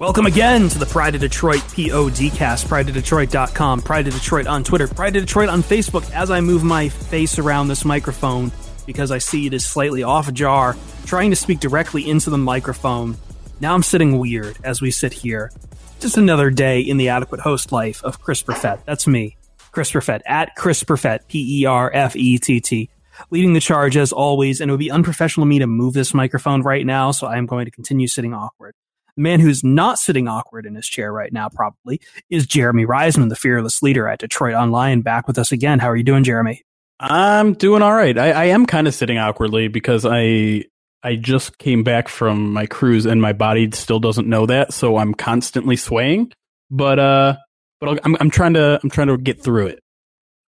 Welcome again to the Pride of Detroit PODcast, prideofdetroit.com, Pride of Detroit on Twitter, Pride of Detroit on Facebook. As I move my face around this microphone because I see it is slightly off jar, trying to speak directly into the microphone. Now I'm sitting weird as we sit here. Just another day in the adequate host life of Chris Perfett. That's me, Chris Perfett, at Chris Perfett, P E R F E T T leading the charge as always, and it would be unprofessional of me to move this microphone right now, so I am going to continue sitting awkward. The man who's not sitting awkward in his chair right now, probably, is Jeremy Reisman, the fearless leader at Detroit Online, back with us again. How are you doing, Jeremy? I'm doing all right. I, I am kind of sitting awkwardly because I I just came back from my cruise and my body still doesn't know that, so I'm constantly swaying. But uh, but I'm I'm trying to I'm trying to get through it.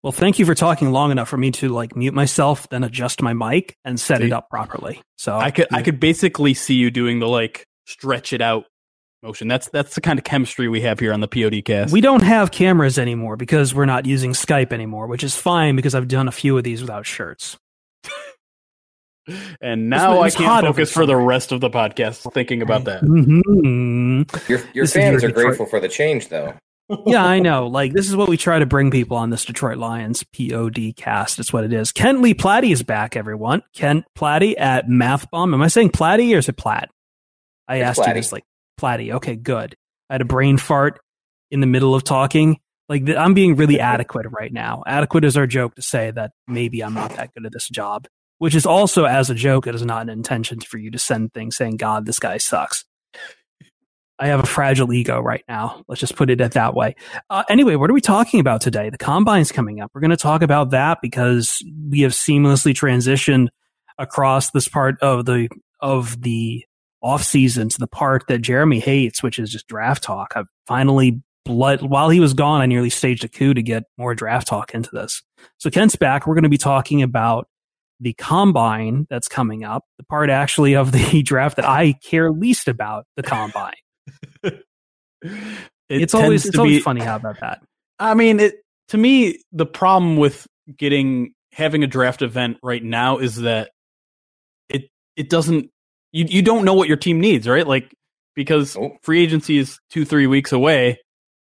Well, thank you for talking long enough for me to like mute myself, then adjust my mic and set See? it up properly. So I could I could basically see you doing the like stretch it out motion. That's that's the kind of chemistry we have here on the POD cast. We don't have cameras anymore because we're not using Skype anymore, which is fine because I've done a few of these without shirts. and now It's- it's I can't focus for the rest of the podcast thinking about that. hmm Your your This fans your are Detroit- grateful for the change, though. yeah, I know. Like this is what we try to bring people on this Detroit Lions POD cast. It's what it is. Kent Lee Platte is back, everyone. Kent Platte at MathBomb. Am I saying Platty or is it Platt? I It's asked you this like Platty. Okay, good. I had a brain fart in the middle of talking. Like th- I'm being really adequate right now. Adequate is our joke to say that maybe I'm not that good at this job, which is also as a joke. It is not an intention for you to send things saying, "God, this guy sucks." I have a fragile ego right now. Let's just put it at that way. Uh, anyway, what are we talking about today? The combine's coming up. We're going to talk about that because we have seamlessly transitioned across this part of the of the off season to the part that Jeremy hates, which is just draft talk. I've finally blood while he was gone, I nearly staged a coup to get more draft talk into this. So Kent's back. We're going to be talking about the combine that's coming up, the part actually of the draft that I care least about, the combine. It it's always it's always funny how about that. I mean, it to me the problem with getting having a draft event right now is that it it doesn't you you don't know what your team needs, right? Like because Nope. free agency is 2-3 weeks away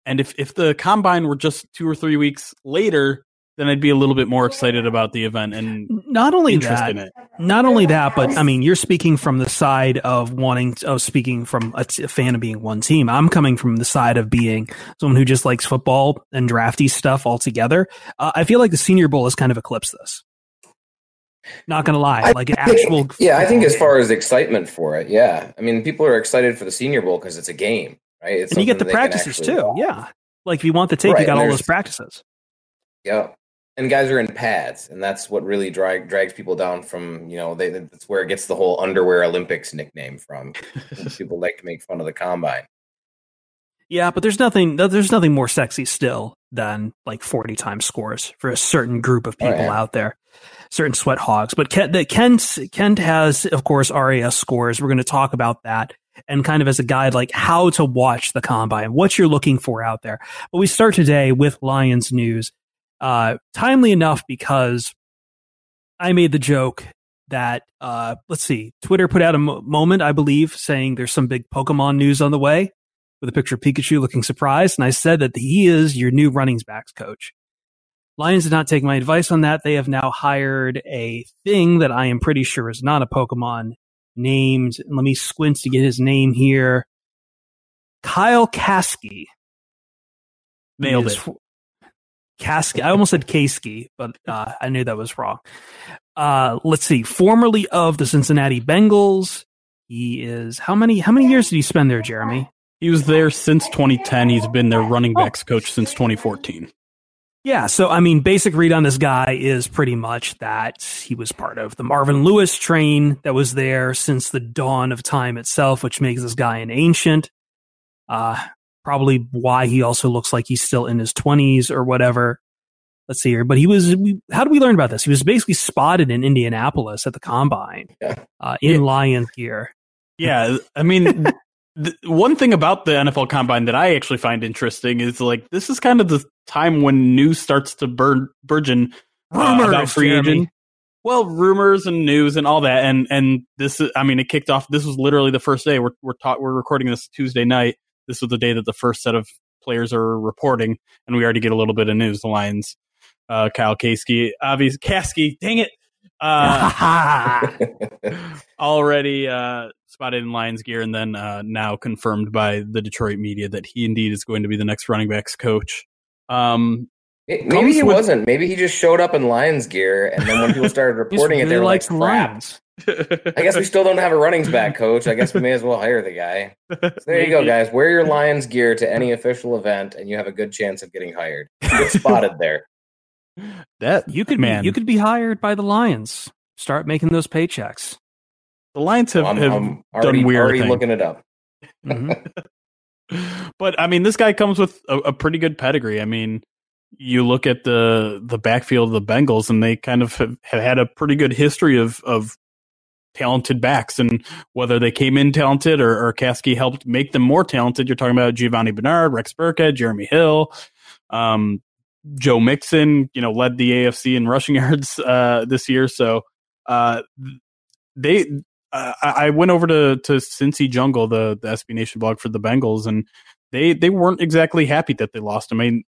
and if if the combine were just 2 or 3 weeks later, then I'd be a little bit more excited about the event and Not only that, in it. not only that, but I mean, you're speaking from the side of wanting, of speaking from a, t- a fan of being one team. I'm coming from the side of being someone who just likes football and drafty stuff altogether. Uh, I feel like the Senior Bowl has kind of eclipsed this. Not gonna lie, I like an think- actual. Yeah, I think as far as excitement for it, yeah. I mean, people are excited for the Senior Bowl because it's a game, right? It's and you get the something they can practices too. watch. Yeah, like if you want the tape, you got all those practices. Yeah. And guys are in pads, and that's what really drag, drags people down from, you know, they, that's where it gets the whole underwear Olympics nickname from. people like to make fun of the combine. Yeah, but there's nothing there's nothing more sexy still than like 40 times scores for a certain group of Oh, people yeah. out there, certain sweat hogs. But Kent, Kent Kent has of course RAS scores. We're going to talk about that and kind of as a guide like how to watch the combine, what you're looking for out there. But we start today with Lions news. Uh, timely enough because I made the joke that uh, let's see, Twitter put out a mo- moment, I believe, saying there's some big Pokemon news on the way with a picture of Pikachu looking surprised, and I said that he is your new running backs coach. Lions did not take my advice on that. They have now hired a thing that I am pretty sure is not a Pokemon named. Let me squint to get his name here. Kyle Caskey Nailed He it. is- Caskey. I almost said Kasky, but uh, I knew that was wrong. Uh, let's see. Formerly of the Cincinnati Bengals, he is how many? How many years did he spend there, Jeremy? He was there since 2010. He's been their running backs coach since 2014. Yeah, so I mean, basic read on this guy is pretty much that he was part of the Marvin Lewis train that was there since the dawn of time itself, which makes this guy an ancient. Uh, probably why he also looks like he's still in his twenties or whatever. Let's see here, but he was. We, how do we learn about this? He was basically spotted in Indianapolis at the combine Yeah. uh, in Yeah. Lions gear. Yeah, I mean, the, one thing about the NFL Combine that I actually find interesting is like this is kind of the time when news starts to bur- burgeon uh, about free Jeremy. agent. Well, rumors and news and all that, and and this is, I mean, it kicked off. This was literally the first day. We're we're taught we're recording this Tuesday night. This was the day that the first set of players are reporting, and we already get a little bit of news. The Lions, uh, Kyle Caskey, obvious Kasky, dang it, uh, already uh, spotted in Lions gear, and then uh, now confirmed by the Detroit media that he indeed is going to be the next running backs coach. Um, Maybe he with- wasn't. Maybe he just showed up in Lions gear, and then when people started He just reporting it, they really were like, the "Crap." Lions. I guess we still don't have a running back coach. I guess we may as well hire the guy. So there you go, guys. Wear your Lions gear to any official event, and you have a good chance of getting hired. Get spotted there. That You could man, be, you could be hired by the Lions. Start making those paychecks. the Lions have, I'm, have I'm already, done weird already things. looking it up. Mhm. but I mean, this guy comes with a, a pretty good pedigree. I mean, you look at the the backfield of the Bengals, and they kind of have, have had a pretty good history of of talented backs, and whether they came in talented or, or Caskey helped make them more talented. You're talking about Giovani Bernard, Rex Burkhead, Jeremy Hill, um, Joe Mixon. You know, led the AFC in rushing yards uh, this year, so uh, they uh, I went over to to Cincy Jungle, the the SB Nation blog for the Bengals, and they they weren't exactly happy that they lost. I mean,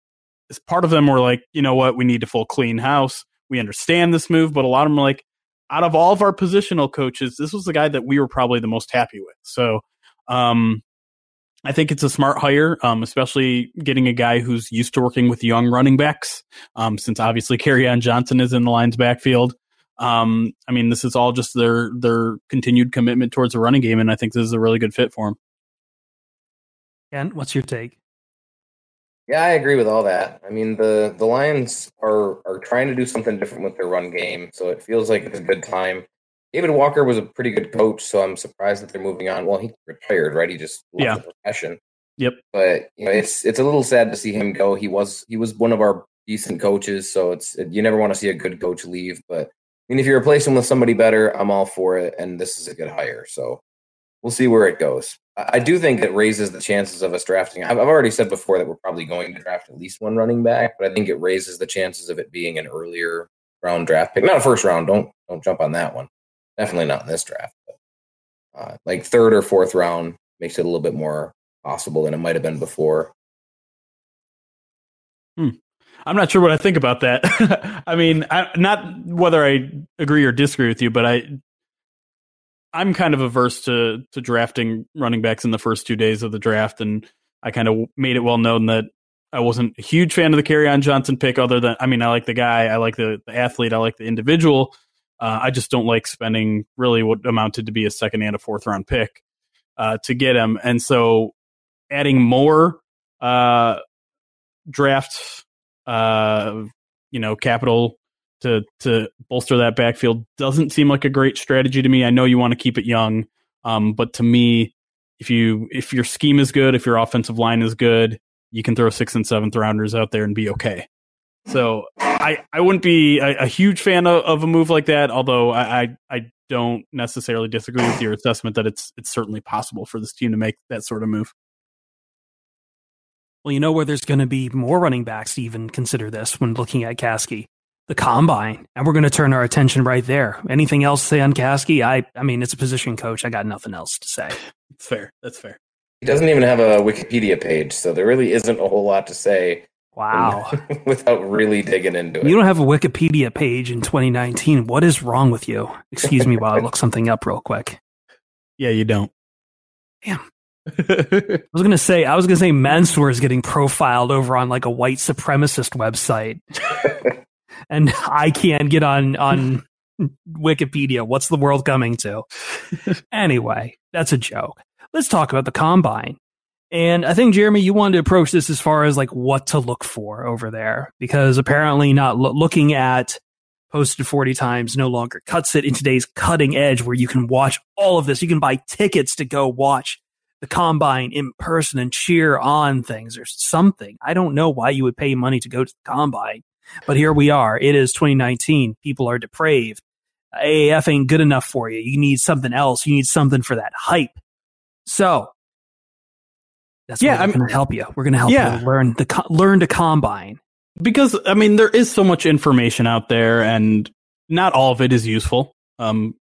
part of them were like, you know what, we need a full clean house. We understand this move, but a lot of them are like, out of all of our positional coaches, this was the guy that we were probably the most happy with. So, um, I think it's a smart hire, um, especially getting a guy who's used to working with young running backs. Um, since obviously on Johnson is in the Lions backfield. Um, I mean, this is all just their their continued commitment towards the running game, and I think this is a really good fit for him. Kent, what's your take? Yeah, I agree with all that. I mean, the the Lions are are trying to do something different with their run game, so it feels like it's a good time. David Walker was a pretty good coach, so I'm surprised that they're moving on. Well, he retired, right? He just left Yeah. the profession. Yep. But you know, it's it's a little sad to see him go. He was he was one of our decent coaches, so it's you never want to see a good coach leave. But I mean, if you replace him with somebody better, I'm all for it, and this is a good hire. So we'll see where it goes. I do think it raises the chances of us drafting. I've already said before that we're probably going to draft at least one running back, but I think it raises the chances of it being an earlier round draft pick, not a first round. Don't don't jump on that one. Definitely not in this draft. But, uh, like third or fourth round makes it a little bit more possible than it might have been before. I'm not sure what I think about that. I mean, I, not whether I agree or disagree with you, but I I'm kind of averse to to drafting running backs in the first two days of the draft, and I kind of made it well known that I wasn't a huge fan of the Kerryon Johnson pick. Other than, I mean, I like the guy, I like the, the athlete, I like the individual. Uh, I just don't like spending really what amounted to be a second and a fourth round pick uh, to get him, and so adding more uh, draft uh, you know, capital to to bolster that backfield doesn't seem like a great strategy to me. I know you want to keep it young, um, but to me, if you if your scheme is good, if your offensive line is good, you can throw sixth and seventh rounders out there and be okay. So I I wouldn't be a, a huge fan of, of a move like that, although I, I I don't necessarily disagree with your assessment that it's it's certainly possible for this team to make that sort of move. Well, you know where there's going to be more running backs to even consider this when looking at Caskey? The combine. And we're going to turn our attention right there. Anything else to say on Caskey? I, I mean, it's a position coach. I got nothing else to say. It's fair. That's fair. He doesn't even have a Wikipedia page, so there really isn't a whole lot to say Wow. without really digging into it. You don't have a Wikipedia page in 2019. What is wrong with you? Excuse me while I look something up real quick. Yeah, you don't. I was gonna say I was gonna say Mansoor is getting profiled over on like a white supremacist website, and I can't get on on Wikipedia. What's the world coming to? anyway, that's a joke. Let's talk about the combine. And I think Jeremy, you wanted to approach this as far as like what to look for over there, because apparently not lo- looking at posted 40 times no longer cuts it in today's cutting edge where you can watch all of this. You can buy tickets to go watch the combine in person and cheer on things or something. I don't know why you would pay money to go to the combine, but here we are. It is 2019. People are depraved. AAF ain't good enough for you. You need something else. You need something for that hype. So that's yeah, I'm going to help you. We're going to help yeah. you learn the learn to combine because I mean there is so much information out there, and not all of it is useful. Um,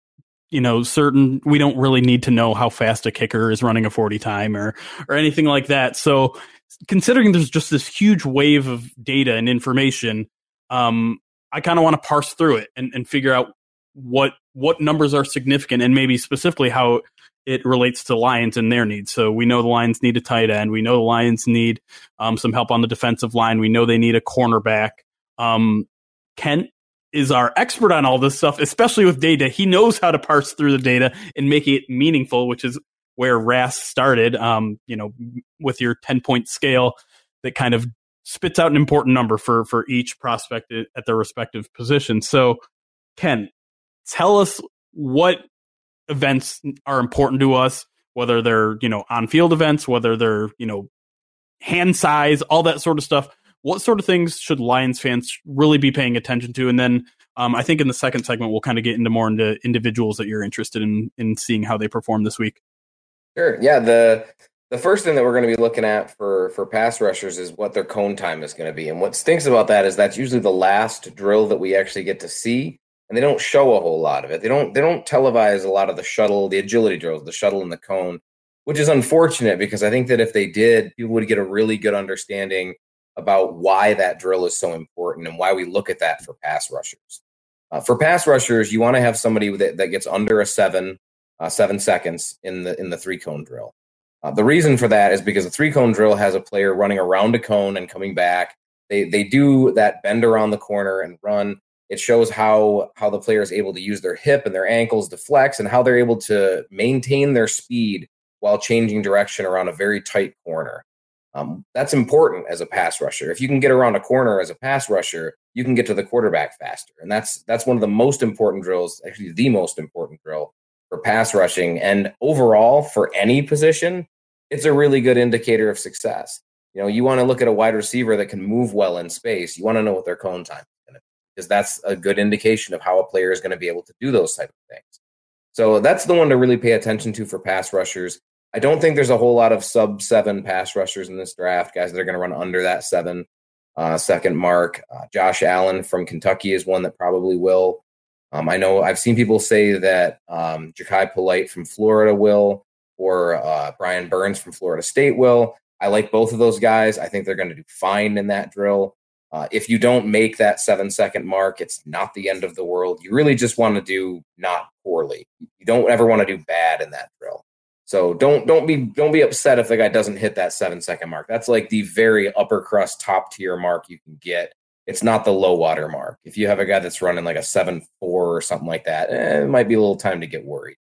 you know, certain we don't really need to know how fast a kicker is running a forty time or or anything like that. So considering there's just this huge wave of data and information, um, I kind of want to parse through it and, and figure out what what numbers are significant and maybe specifically how it relates to Lions and their needs. So we know the Lions need a tight end. We know the Lions need um, some help on the defensive line. We know they need a cornerback. Um, Kent is our expert on all this stuff, especially with data. He knows how to parse through the data and make it meaningful, which is where RAS started. Um, you know, with your ten point scale that kind of spits out an important number for for each prospect at their respective position. So, Ken, tell us what events are important to us, whether they're, you know, on field events, whether they're, you know, hand size, all that sort of stuff. What sort of things should Lions fans really be paying attention to? And then um, I think in the second segment, we'll kind of get into more into individuals that you're interested in in seeing how they perform this week. Sure. Yeah. The the first thing that we're going to be looking at for for pass rushers is what their cone time is going to be. And what stinks about that is that's usually the last drill that we actually get to see and they don't show a whole lot of it. They don't they don't televise a lot of the shuttle, the agility drills, the shuttle and the cone, which is unfortunate because I think that if they did, people would get a really good understanding about why that drill is so important and why we look at that for pass rushers. Uh, for pass rushers, you want to have somebody that, that gets under a seven uh, seven seconds in the in the three cone drill. Uh, the reason for that is because the three cone drill has a player running around a cone and coming back. They they do that bend around the corner and run it shows how how the player is able to use their hip and their ankles to flex and how they're able to maintain their speed while changing direction around a very tight corner. Um, that's important as a pass rusher. If you can get around a corner as a pass rusher, you can get to the quarterback faster, and that's that's one of the most important drills, actually the most important drill for pass rushing and overall for any position. It's a really good indicator of success. You know, you want to look at a wide receiver that can move well in space. You want to know what their cone time is, going to be because that's a good indication of how a player is going to be able to do those type of things. So that's the one to really pay attention to for pass rushers. I don't think there's a whole lot of sub seven pass rushers in this draft, guys that are going to run under that seven uh, second mark. Uh, Josh Allen from Kentucky is one that probably will. Um, I know I've seen people say that um, Jachai Polite from Florida will, or uh, Brian Burns from Florida State will. I like both of those guys. I think they're going to do fine in that drill. Uh, if you don't make that seven second mark, it's not the end of the world. You really just want to do not poorly. You don't ever want to do bad in that drill. So don't don't be don't be upset if the guy doesn't hit that seven second mark. That's like the very upper crust top tier mark you can get. It's not the low water mark. If you have a guy that's running like a seven four or something like that, eh, it might be a little time to get worried.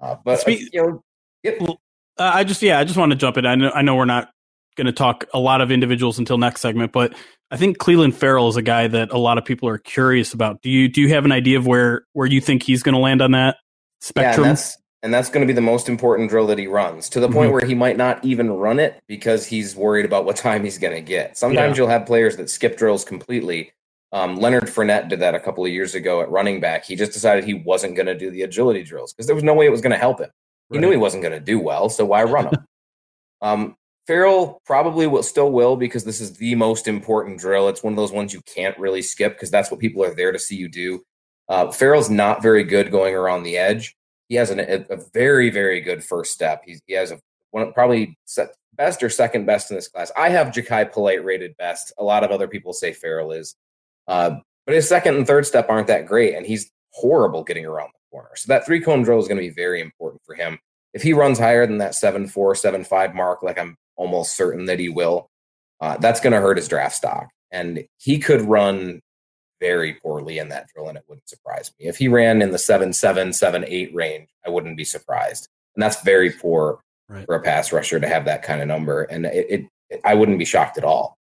Uh, but uh, you know, uh, I just yeah, I just want to jump in. I know I know we're not going to talk a lot of individuals until next segment, but I think Clelin Ferrell is a guy that a lot of people are curious about. Do you do you have an idea of where where you think he's going to land on that spectrum? Yeah, that's, and that's going to be the most important drill that he runs to the point mm-hmm. where he might not even run it because he's worried about what time he's going to get. Sometimes yeah. you'll have players that skip drills completely. Um, Leonard Fournette did that a couple of years ago at running back. He just decided he wasn't going to do the agility drills because there was no way it was going to help him. He right. knew he wasn't going to do well, so why run them? um, Ferrell probably will still will because this is the most important drill. It's one of those ones you can't really skip because that's what people are there to see you do. Uh, Ferrell's not very good going around the edge. He has an, a, a, very very good first step. He's, he has a one probably best or second best in this class. I have Jachai Polite rated best. A lot of other people say Ferrell is, uh, but his second and third step aren't that great, and he's horrible getting around the corner. So that three cone drill is going to be very important for him. if he runs higher than that seven four seven five mark, like I'm almost certain that he will, uh, that's going to hurt his draft stock. And he could run very poorly in that drill, and it wouldn't surprise me if he ran in the seven seven seven eight range. I wouldn't be surprised, and that's very poor right. for a pass rusher to have that kind of number. And it, it, I wouldn't be shocked at all.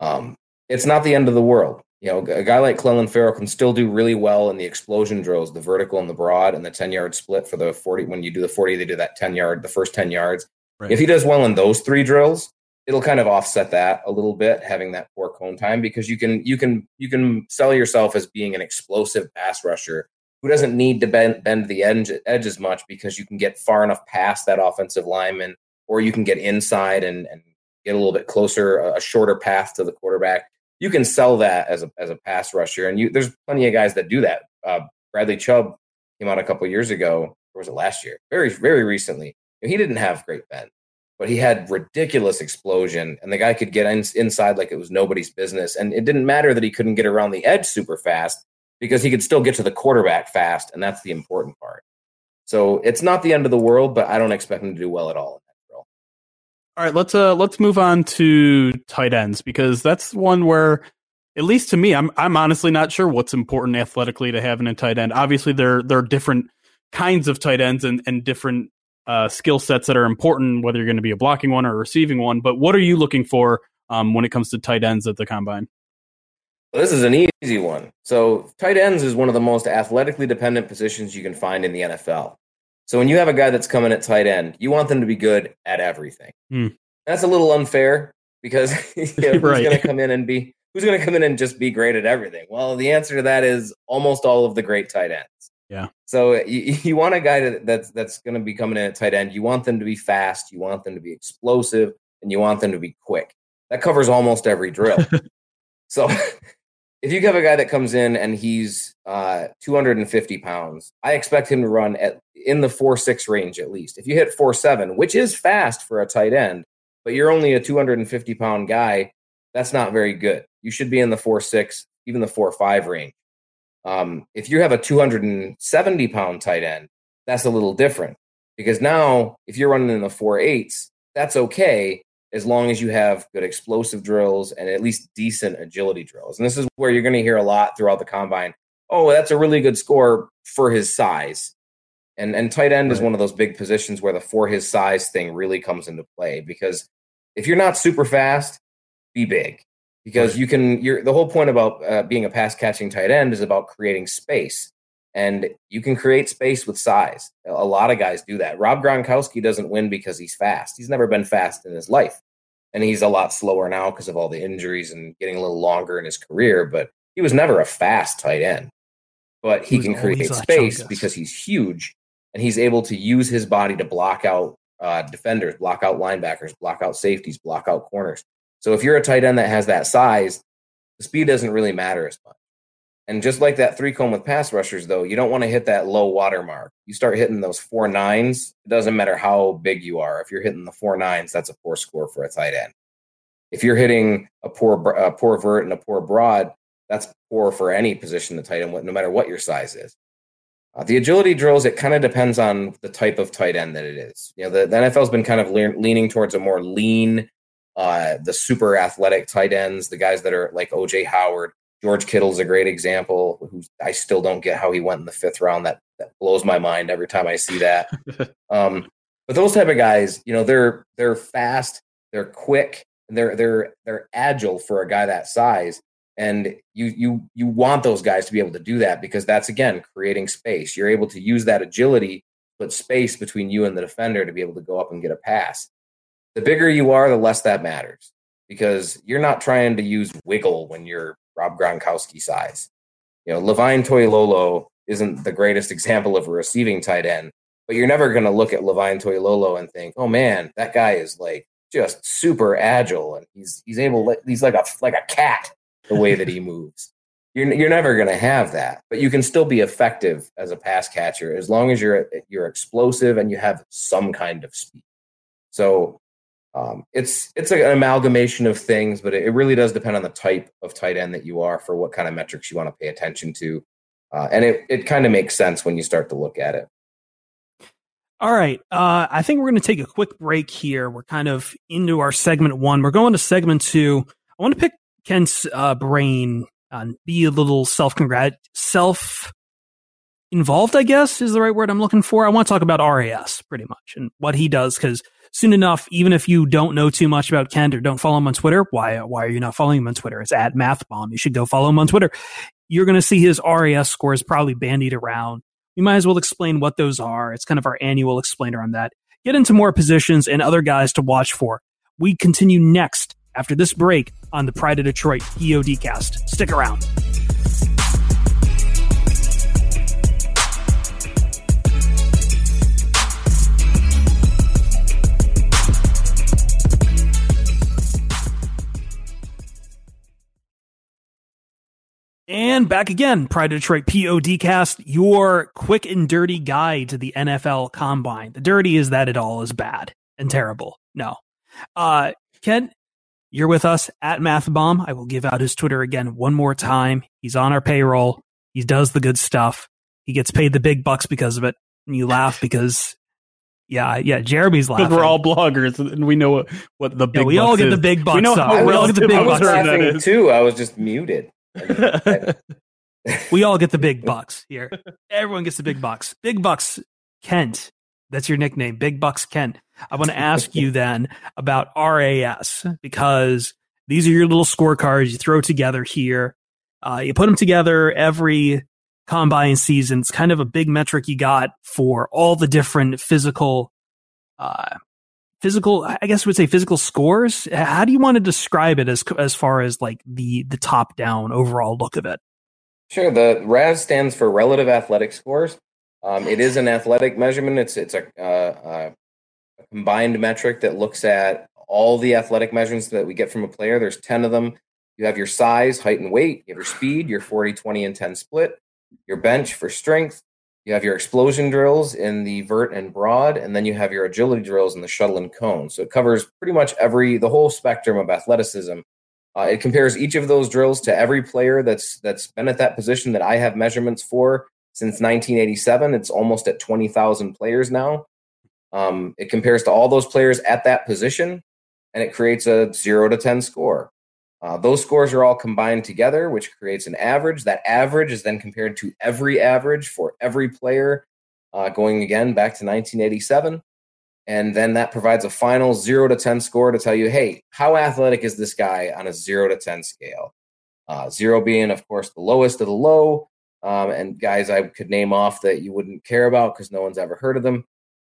Um, it's not the end of the world. You know, a guy like Clelin Ferrell can still do really well in the explosion drills, the vertical and the broad, and the ten yard split for the forty. When you do the forty, they do that ten yard, the first ten yards. Right. If he does well in those three drills, it'll kind of offset that a little bit having that poor cone time because you can you can you can sell yourself as being an explosive pass rusher who doesn't need to bend bend the edge, edge as much because you can get far enough past that offensive lineman or you can get inside and, and get a little bit closer a shorter path to the quarterback. You can sell that as a as a pass rusher and you there's plenty of guys that do that. Uh, bradley chubb came out a couple years ago or was it last year? Very very recently. He didn't have great bend but he had ridiculous explosion and the guy could get in, inside like it was nobody's business. And it didn't matter that he couldn't get around the edge super fast because he could still get to the quarterback fast and that's the important part. So it's not the end of the world but i don't expect him to do well at all all right let's uh let's move on to tight ends because that's one where at least to me i'm i'm honestly not sure what's important athletically to have in a tight end. Obviously there there are different kinds of tight ends and, and different uh, skill sets that are important, whether you're going to be a blocking one or a receiving one. But what are you looking for um, when it comes to tight ends at the combine? this is an easy one. So, tight ends is one of the most athletically dependent positions you can find in the NFL. So, when you have a guy that's coming at tight end, you want them to be good at everything. Hmm. That's a little unfair because you know, who's right. going to come in and be who's going to come in and just be great at everything? Well, the answer to that is almost all of the great tight ends. Yeah. So you, you want a guy that, that's that's going to be coming in at tight end. You want them to be fast. You want them to be explosive, and you want them to be quick. That covers almost every drill. so if you have a guy that comes in and he's uh, 250 pounds, I expect him to run at in the four six range at least. If you hit four seven, which is fast for a tight end, but you're only a 250 pound guy, that's not very good. You should be in the four six, even the four five range. Um, if you have a 270 pound tight end, that's a little different because now if you're running in the four eights, that's okay as long as you have good explosive drills and at least decent agility drills. And this is where you're going to hear a lot throughout the combine. Oh, that's a really good score for his size. And and tight end right. is one of those big positions where the for his size thing really comes into play because if you're not super fast, be big because you can you're the whole point about uh, being a pass catching tight end is about creating space. And you can create space with size. A lot of guys do that. Rob gronkowski doesn't win because he's fast. He's never been fast in his life. And he's a lot slower now because of all the injuries and getting a little longer in his career but he was never a fast tight end. But he, he can create space because he's huge and he's able to use his body to block out uh, defenders block out linebackers block out safeties block out corners so if you're a tight end that has that size, the speed doesn't really matter as much. And just like that three cone with pass rushers, though, you don't want to hit that low water mark. You start hitting those four nines, it doesn't matter how big you are. If you're hitting the four nines, that's a poor score for a tight end. If you're hitting a poor a poor vert and a poor broad, that's poor for any position the tight end, no matter what your size is. Uh, the agility drills, it kind of depends on the type of tight end that it is. You know, the, the NFL's been kind of le- leaning towards a more lean, uh, the super athletic tight ends, the guys that are like OJ Howard. George Kittle's a great example. Who I still don't get how he went in the fifth round. That that blows my mind every time I see that. um, but those type of guys, you know, they're they're fast, they're quick, they're they're they're agile for a guy that size. And you you you want those guys to be able to do that because that's again creating space. You're able to use that agility, put space between you and the defender to be able to go up and get a pass the bigger you are, the less that matters because you're not trying to use wiggle when you're Rob Gronkowski size. You know, Levine Toilolo isn't the greatest example of a receiving tight end, but you're never going to look at Levine Toilolo and think, "Oh man, that guy is like just super agile and he's he's able he's like a like a cat the way that he moves." You're you're never going to have that, but you can still be effective as a pass catcher as long as you're you're explosive and you have some kind of speed. So um, it's it's an amalgamation of things, but it, really does depend on the type of tight end that you are for what kind of metrics you want to pay attention to, uh, and it it kind of makes sense when you start to look at it. All right. Uh, I think we're going to take a quick break here. We're kind of into our segment one. We're going to segment two. I want to pick Kent's uh, brain and be a little self congrat self involved. I guess is the right word I'm looking for. I want to talk about RAS pretty much and what he does because soon enough, even if you don't know too much about Kent or don't follow him on Twitter, why uh, why are you not following him on Twitter? It's at MathBomb. You should go follow him on Twitter. You're going to see his RAS scores probably bandied around. We might as well explain what those are. It's kind of our annual explainer on that. Get into more positions and other guys to watch for. We continue next after this break on the Pride of Detroit POD Stick around. And back again, Pride of Detroit PODcast, your quick and dirty guide to the NFL Combine. The dirty is that it all is bad and terrible. No, uh, Ken, you're with us at MathBomb. I will give out his Twitter again one more time. He's on our payroll. He does the good stuff. He gets paid the big bucks because of it. And you laugh because, yeah, yeah, Jeremy's laughing. Because we're all bloggers and we know what, what the big yeah, we all get is. the big bucks. We know how we all get the big I was bucks. laughing too. I was just muted. we all get the big bucks here. Everyone gets the big bucks. Big bucks, Kent. That's your nickname, Big Bucks Kent. I want to ask you then about RAS because these are your little scorecards you throw together here. Uh, you put them together every combine season. It's kind of a big metric you got for all the different physical, uh, physical. I guess would say physical scores. How do you want to describe it as as far as like the the top down overall look of it? Sure. The RAS stands for Relative Athletic Scores. Um, it is an athletic measurement. It's it's a, uh, a combined metric that looks at all the athletic measurements that we get from a player. There's ten of them. You have your size, height, and weight. You have your speed, your 40, 20, and 10 split. Your bench for strength. You have your explosion drills in the vert and broad, and then you have your agility drills in the shuttle and cone. So it covers pretty much every the whole spectrum of athleticism. Uh, it compares each of those drills to every player that's that's been at that position that I have measurements for since 1987. It's almost at 20,000 players now. Um, it compares to all those players at that position, and it creates a zero to 10 score. Uh, those scores are all combined together, which creates an average. That average is then compared to every average for every player, uh, going again back to 1987. And then that provides a final zero to 10 score to tell you, hey, how athletic is this guy on a zero to 10 scale? Uh, zero being, of course, the lowest of the low, um, and guys I could name off that you wouldn't care about because no one's ever heard of them.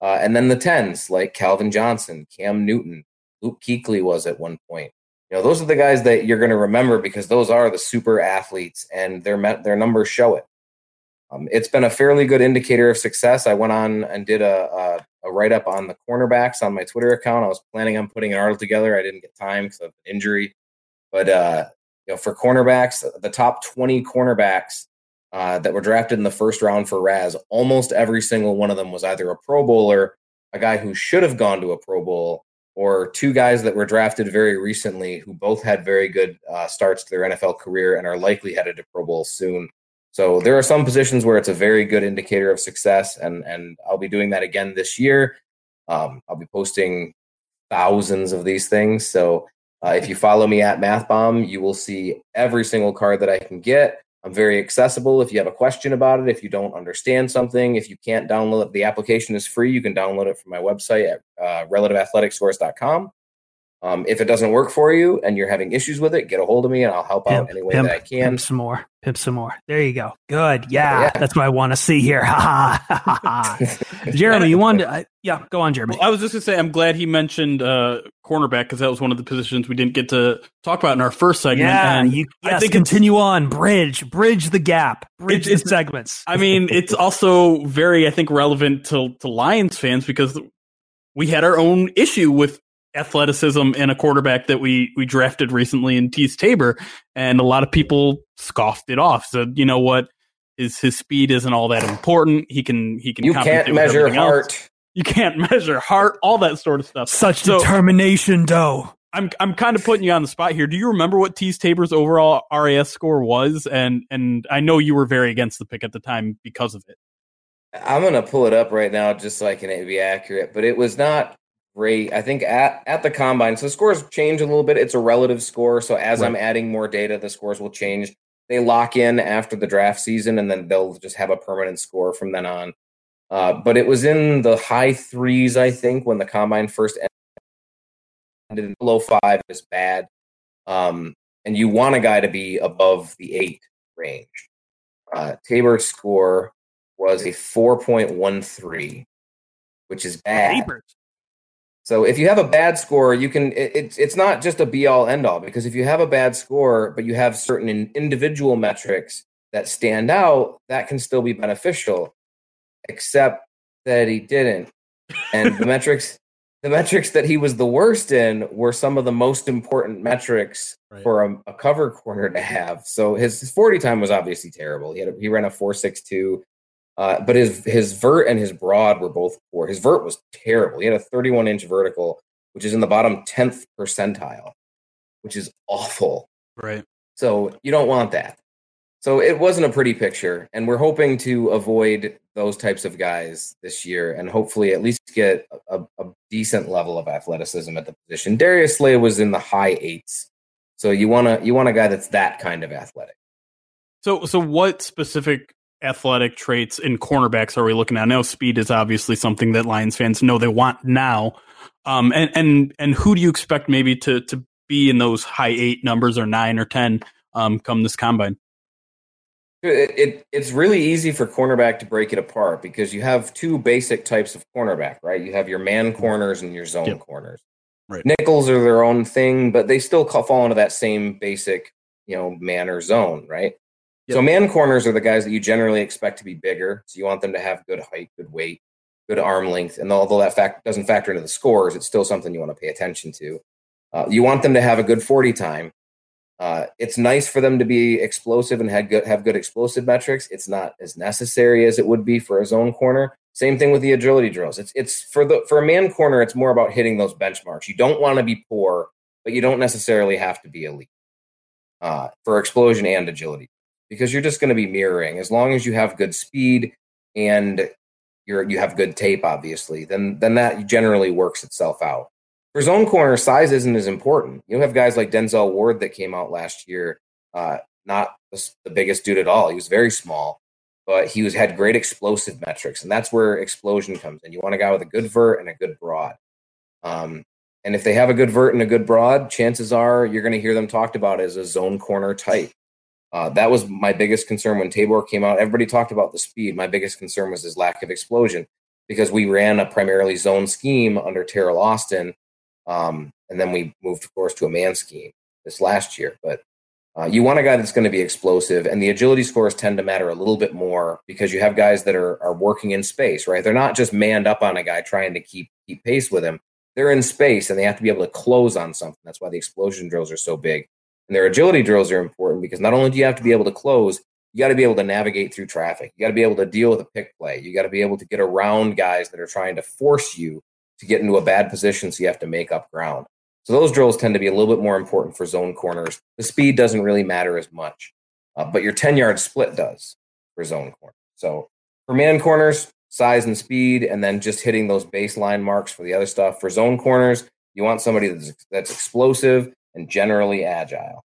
Uh, and then the tens, like Calvin Johnson, Cam Newton, Luke Kuechly was at one point. You know, those are the guys that you're going to remember because those are the super athletes, and their their numbers show it. Um, it's been a fairly good indicator of success. I went on and did a, a, a write up on the cornerbacks on my Twitter account. I was planning on putting an article together. I didn't get time because of injury, but uh, you know, for cornerbacks, the top 20 cornerbacks uh, that were drafted in the first round for RAS, almost every single one of them was either a Pro Bowler, a guy who should have gone to a Pro Bowl, or two guys that were drafted very recently who both had very good uh, starts to their NFL career and are likely headed to Pro Bowl soon. So there are some positions where it's a very good indicator of success, and and I'll be doing that again this year. Um, I'll be posting thousands of these things. So uh, if you follow me at MathBomb, you will see every single card that I can get. I'm very accessible. If you have a question about it, if you don't understand something, if you can't download it, the application is free. You can download it from my website at uh, relativeathleticscores.com. Um, if it doesn't work for you and you're having issues with it, get a hold of me and I'll help Pimp, out any way pimp, that I can. Pimp some more. Pimp some more. There you go. Good. Yeah, Yeah. that's what I want to see here. Ha ha ha ha. Jeremy, you wanted to, I, yeah, go on, Jeremy. Well, I was just gonna say, I'm glad he mentioned uh, cornerback because that was one of the positions we didn't get to talk about in our first segment. yeah, and you I think continue on. Bridge, bridge the gap, bridge It's- the segments. I mean, it's also very, I think, relevant to to Lions fans because we had our own issue with athleticism in a quarterback that we we drafted recently in Teez Tabor, and a lot of people scoffed it off. So you know what? His his speed isn't all that important. He can he can. You can't measure everything else. heart. You can't measure heart. All that sort of stuff. Such So- determination, though. I'm I'm kind of putting you on the spot here. Do you remember what Teez Tabor's overall RAS score was? And and I know you were very against the pick at the time because of it. I'm gonna pull it up right now just so I can be accurate, but it was not great. I think at at the combine, so the scores change a little bit. It's a relative score, so as right. I'm adding more data, the scores will change. They lock in after the draft season, and then they'll just have a permanent score from then on. Uh, but it was in the high threes, I think, when the combine first ended. Low five is bad, um, and you want a guy to be above the eight range. Uh, Tabor's score was a 4.13, which is bad. So if you have a bad score, you can. It, it's it's not just a be all end all because if you have a bad score, but you have certain individual metrics that stand out, that can still be beneficial. Except that he didn't, and the metrics the metrics that he was the worst in were some of the most important metrics right. for a, a, cover corner to have. So his, his 40 time was obviously terrible. He had a, he ran a 462 uh, but his his vert and his broad were both poor. His vert was terrible. He had a 31 inch vertical, which is in the bottom 10th percentile, which is awful. Right. So you don't want that. So it wasn't a pretty picture, and we're hoping to avoid those types of guys this year, and hopefully at least get a, a decent level of athleticism at the position. Darius Slay was in the high eights, so you want to you want a guy that's that kind of athletic. So, so what specific athletic traits in cornerbacks are we looking at? Now, speed is obviously something that Lions fans know they want now. Um, and and and who do you expect maybe to to be in those high eight numbers or nine or ten um, come this combine? It, it, it's really easy for cornerback to break it apart because you have two basic types of cornerback, right? You have your man corners and your zone yep. corners. Right. Nickels are their own thing, but they still fall into that same basic, you know, man or zone, right? Yep. So man corners are the guys that you generally expect to be bigger. So you want them to have good height, good weight, good arm length. And although that fact doesn't factor into the scores, it's still something you want to pay attention to. Uh, you want them to have a good 40 time. Uh, it's nice for them to be explosive and have good, have good explosive metrics. It's not as necessary as it would be for a zone corner. Same thing with the agility drills. It's it's for the for a man corner. It's more about hitting those benchmarks. You don't want to be poor, but you don't necessarily have to be elite uh, for explosion and agility because you're just going to be mirroring. As long as you have good speed and you're you have good tape obviously then then that generally works itself out. For zone corner size isn't as important. You have guys like denzel ward that came out last year uh, not the biggest dude at all. He was very small but he was had great explosive metrics and that's where explosion comes in. You want a guy with a good vert and a good broad. Um, and if they have a good vert and a good broad chances are you're going to hear them talked about as a zone corner type uh, that was my biggest concern when Tabor came out. Everybody talked about the speed. My biggest concern was his lack of explosion because we ran a primarily zone scheme under Teryl Austin, um, and then we moved, of course, to a man scheme this last year. But uh, you want a guy that's going to be explosive, and the agility scores tend to matter a little bit more because you have guys that are are working in space, right? They're not just manned up on a guy trying to keep keep pace with him. They're in space and they have to be able to close on something. That's why the explosion drills are so big. And their agility drills are important because not only do you have to be able to close, you got to be able to navigate through traffic. You got to be able to deal with a pick play. You got to be able to get around guys that are trying to force you to get into a bad position so you have to make up ground. So those drills tend to be a little bit more important for zone corners. The speed doesn't really matter as much, uh, but your 10 yard split does for zone corner. So for man corners, size and speed, and then just hitting those baseline marks for the other stuff. For zone corners, you want somebody that's, that's explosive and generally agile.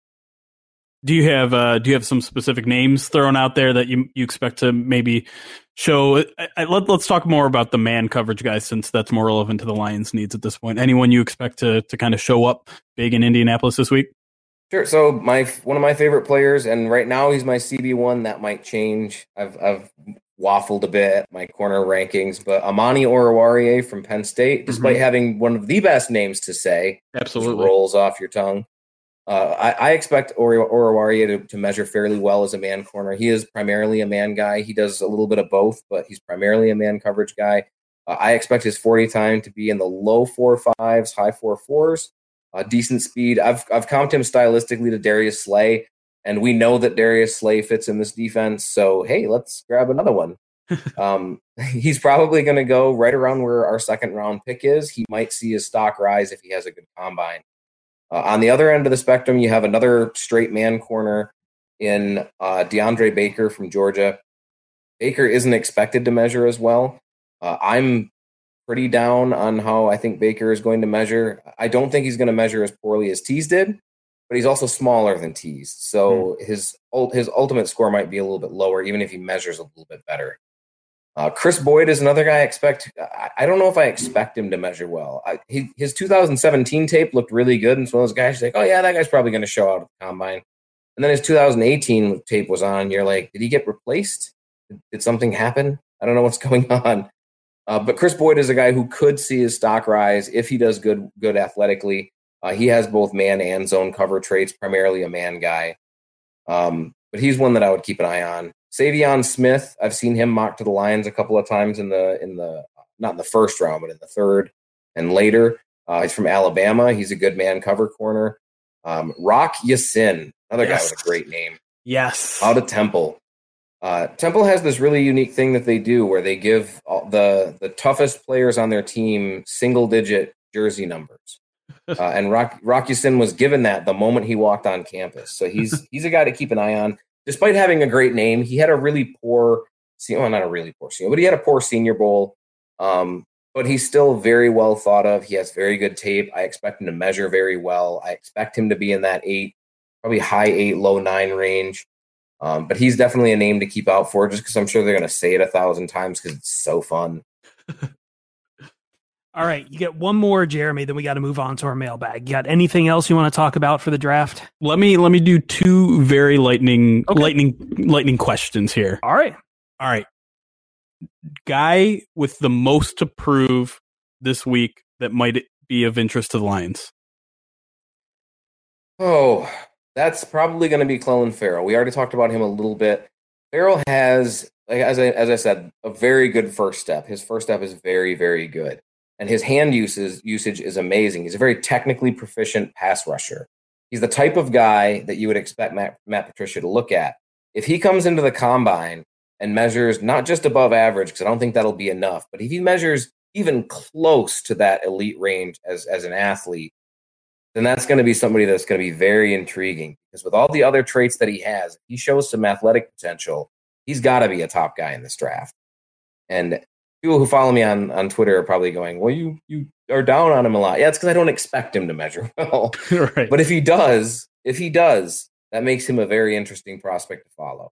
Do you have uh, do you have some specific names thrown out there that you you expect to maybe show? I, I, let, us talk more about the man coverage guys since that's more relevant to the Lions' needs at this point. Anyone you expect to to kind of show up big in Indianapolis this week? Sure. So my one of my favorite players, and right now he's my CB one. That might change. I've I've waffled a bit my corner rankings, but Amani Oruwariye from Penn State, despite mm-hmm. having one of the best names to say, absolutely rolls off your tongue. Uh, I, I, expect Oruwariye to, to, measure fairly well as a man corner. He is primarily a man guy. He does a little bit of both, but he's primarily a man coverage guy. Uh, I expect his 40 time to be in the low four fives, high four fours, uh, decent speed. I've I've comped him stylistically to Darius Slay. And we know that Darius Slay fits in this defense. So, hey, let's grab another one. um, he's probably going to go right around where our second round pick is. He might see his stock rise if he has a good combine. Uh, on the other end of the spectrum, you have another straight man corner in uh, DeAndre Baker from Georgia. Baker isn't expected to measure as well. Uh, I'm pretty down on how I think Baker is going to measure. I don't think he's going to measure as poorly as Teez did, but he's also smaller than Teez, so mm. his his ultimate score might be a little bit lower, even if he measures a little bit better. Uh, Kris Boyd is another guy I expect. I, don't know if I expect him to measure well. I, he, his 2017 tape looked really good, and so those guys like, oh yeah, that guy's probably going to show out at the combine. And then his 2018 tape was on. You're like, did he get replaced? Did, did something happen? I don't know what's going on. Uh, but Kris Boyd is a guy who could see his stock rise if he does good good athletically. Uh, he has both man and zone cover traits, primarily a man guy. Um, but he's one that I would keep an eye on. Saivion Smith, I've seen him mocked to the Lions a couple of times in the in the not in the first round, but in the third and later. Uh, he's from Alabama. He's a good man cover corner. Um, Rock Ya-Sin, another yes. guy with a great name. Yes. Out of Temple. Uh, Temple has this really unique thing that they do where they give the the toughest players on their team single digit jersey numbers. Uh, and Rock Rock Ya-Sin was given that the moment he walked on campus. So he's he's a guy to keep an eye on. Despite having a great name, he had a really poor, well, not a really poor senior, but he had a poor Senior Bowl. Um, but he's still very well thought of. He has very good tape. I expect him to measure very well. I expect him to be in that eight, probably high eight, low nine range. Um, but he's definitely a name to keep out for just because I'm sure they're going to say it a thousand times because it's so fun. All right, you get one more, Jeremy. Then we got to move on to our mailbag. You got anything else you want to talk about for the draft? Let me let me do two very lightning okay. lightning lightning questions here. All right, all right. Guy with the most to prove this week that might be of interest to the Lions. Oh, that's probably going to be Clelin Ferrell. We already talked about him a little bit. Farrell has, as I, as I said, a very good first step. His first step is very, very good. And his hand uses, usage is amazing. He's a very technically proficient pass rusher. He's the type of guy that you would expect Matt, Matt Patricia to look at. If he comes into the combine and measures not just above average, because I don't think that'll be enough, but if he measures even close to that elite range as, as an athlete, then that's going to be somebody that's going to be very intriguing because with all the other traits that he has, he shows some athletic potential. He's got to be a top guy in this draft. And people who follow me on, on Twitter are probably going, well, you, you are down on him a lot. Yeah, it's because I don't expect him to measure well. right. But if he does, if he does, that makes him a very interesting prospect to follow.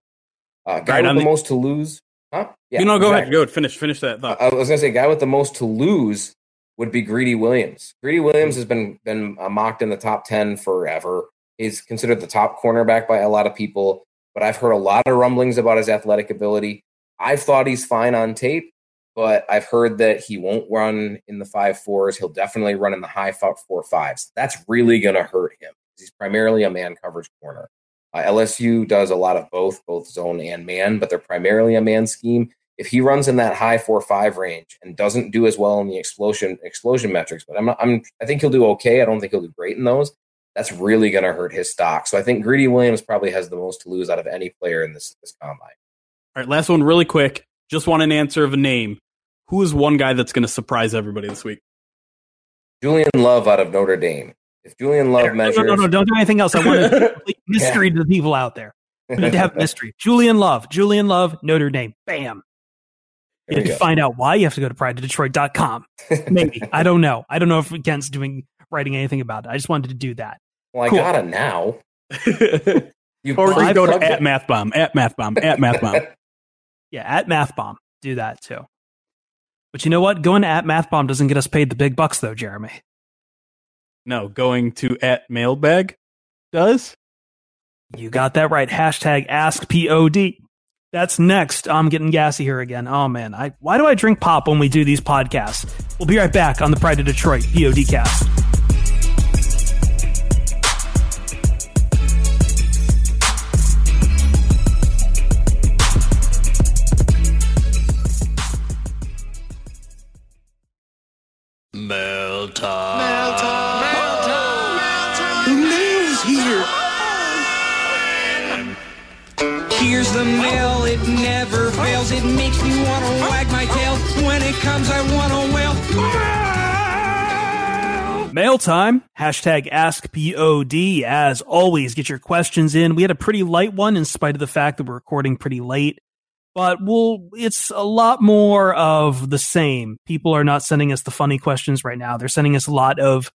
Uh, guy right, with the, the, most to lose. Huh? Yeah, you know, go exactly. ahead. Go ahead. Finish, finish that thought. I was going to say, guy with the most to lose would be Greedy Williams. Greedy Williams has been been uh, mocked in the top ten forever. He's considered the top cornerback by a lot of people, but I've heard a lot of rumblings about his athletic ability. I've thought he's fine on tape, but I've heard that he won't run in the five fours. He'll definitely run in the high four fives. That's really going to hurt him. He's primarily a man coverage corner. Uh, LSU does a lot of both, both zone and man, but they're primarily a man scheme if he runs in that high four five range and doesn't do as well in the explosion explosion metrics, but I'm I'm I think he'll do okay. I don't think he'll do great in those. That's really going to hurt his stock. So I think Greedy Williams probably has the most to lose out of any player in this this combine. All right, last one, really quick. Just want an answer of a name. Who is one guy that's going to surprise everybody this week? Julian Love out of Notre Dame. If Julian Love measures, no, no, no, don't do anything else. I want to mystery yeah. to the people out there. We need to have mystery. Julian Love, Julian Love, Notre Dame. Bam. There to find out why, you have to go to prideofdetroit.com. Maybe. I don't know. I don't know if Kent's doing writing anything about it. I just wanted to do that. Well, I cool. got it now. you or just go to at MathBomb, at MathBomb, at mathbomb. Yeah, at mathbomb. Do that too. But you know what? Going to at mathbomb doesn't get us paid the big bucks though, Jeremy. No, going to at mailbag does. You got that right. Hashtag ask POD. That's next. I'm getting gassy here again. Oh man, I why do I drink pop when we do these podcasts? We'll be right back on the Pride of Detroit PODcast. Mail time. Mail time. Mail time. Mail time. The mail's here. Here's the mail it never fails. It makes me want to wag my tail. When it comes, I want to wail. Mail time. Hashtag AskPOD. As always, get your questions in. We had a pretty light one in spite of the fact that we're recording pretty late. But we'll it's a lot more of the same. People are not sending us the funny questions right now. They're sending us a lot of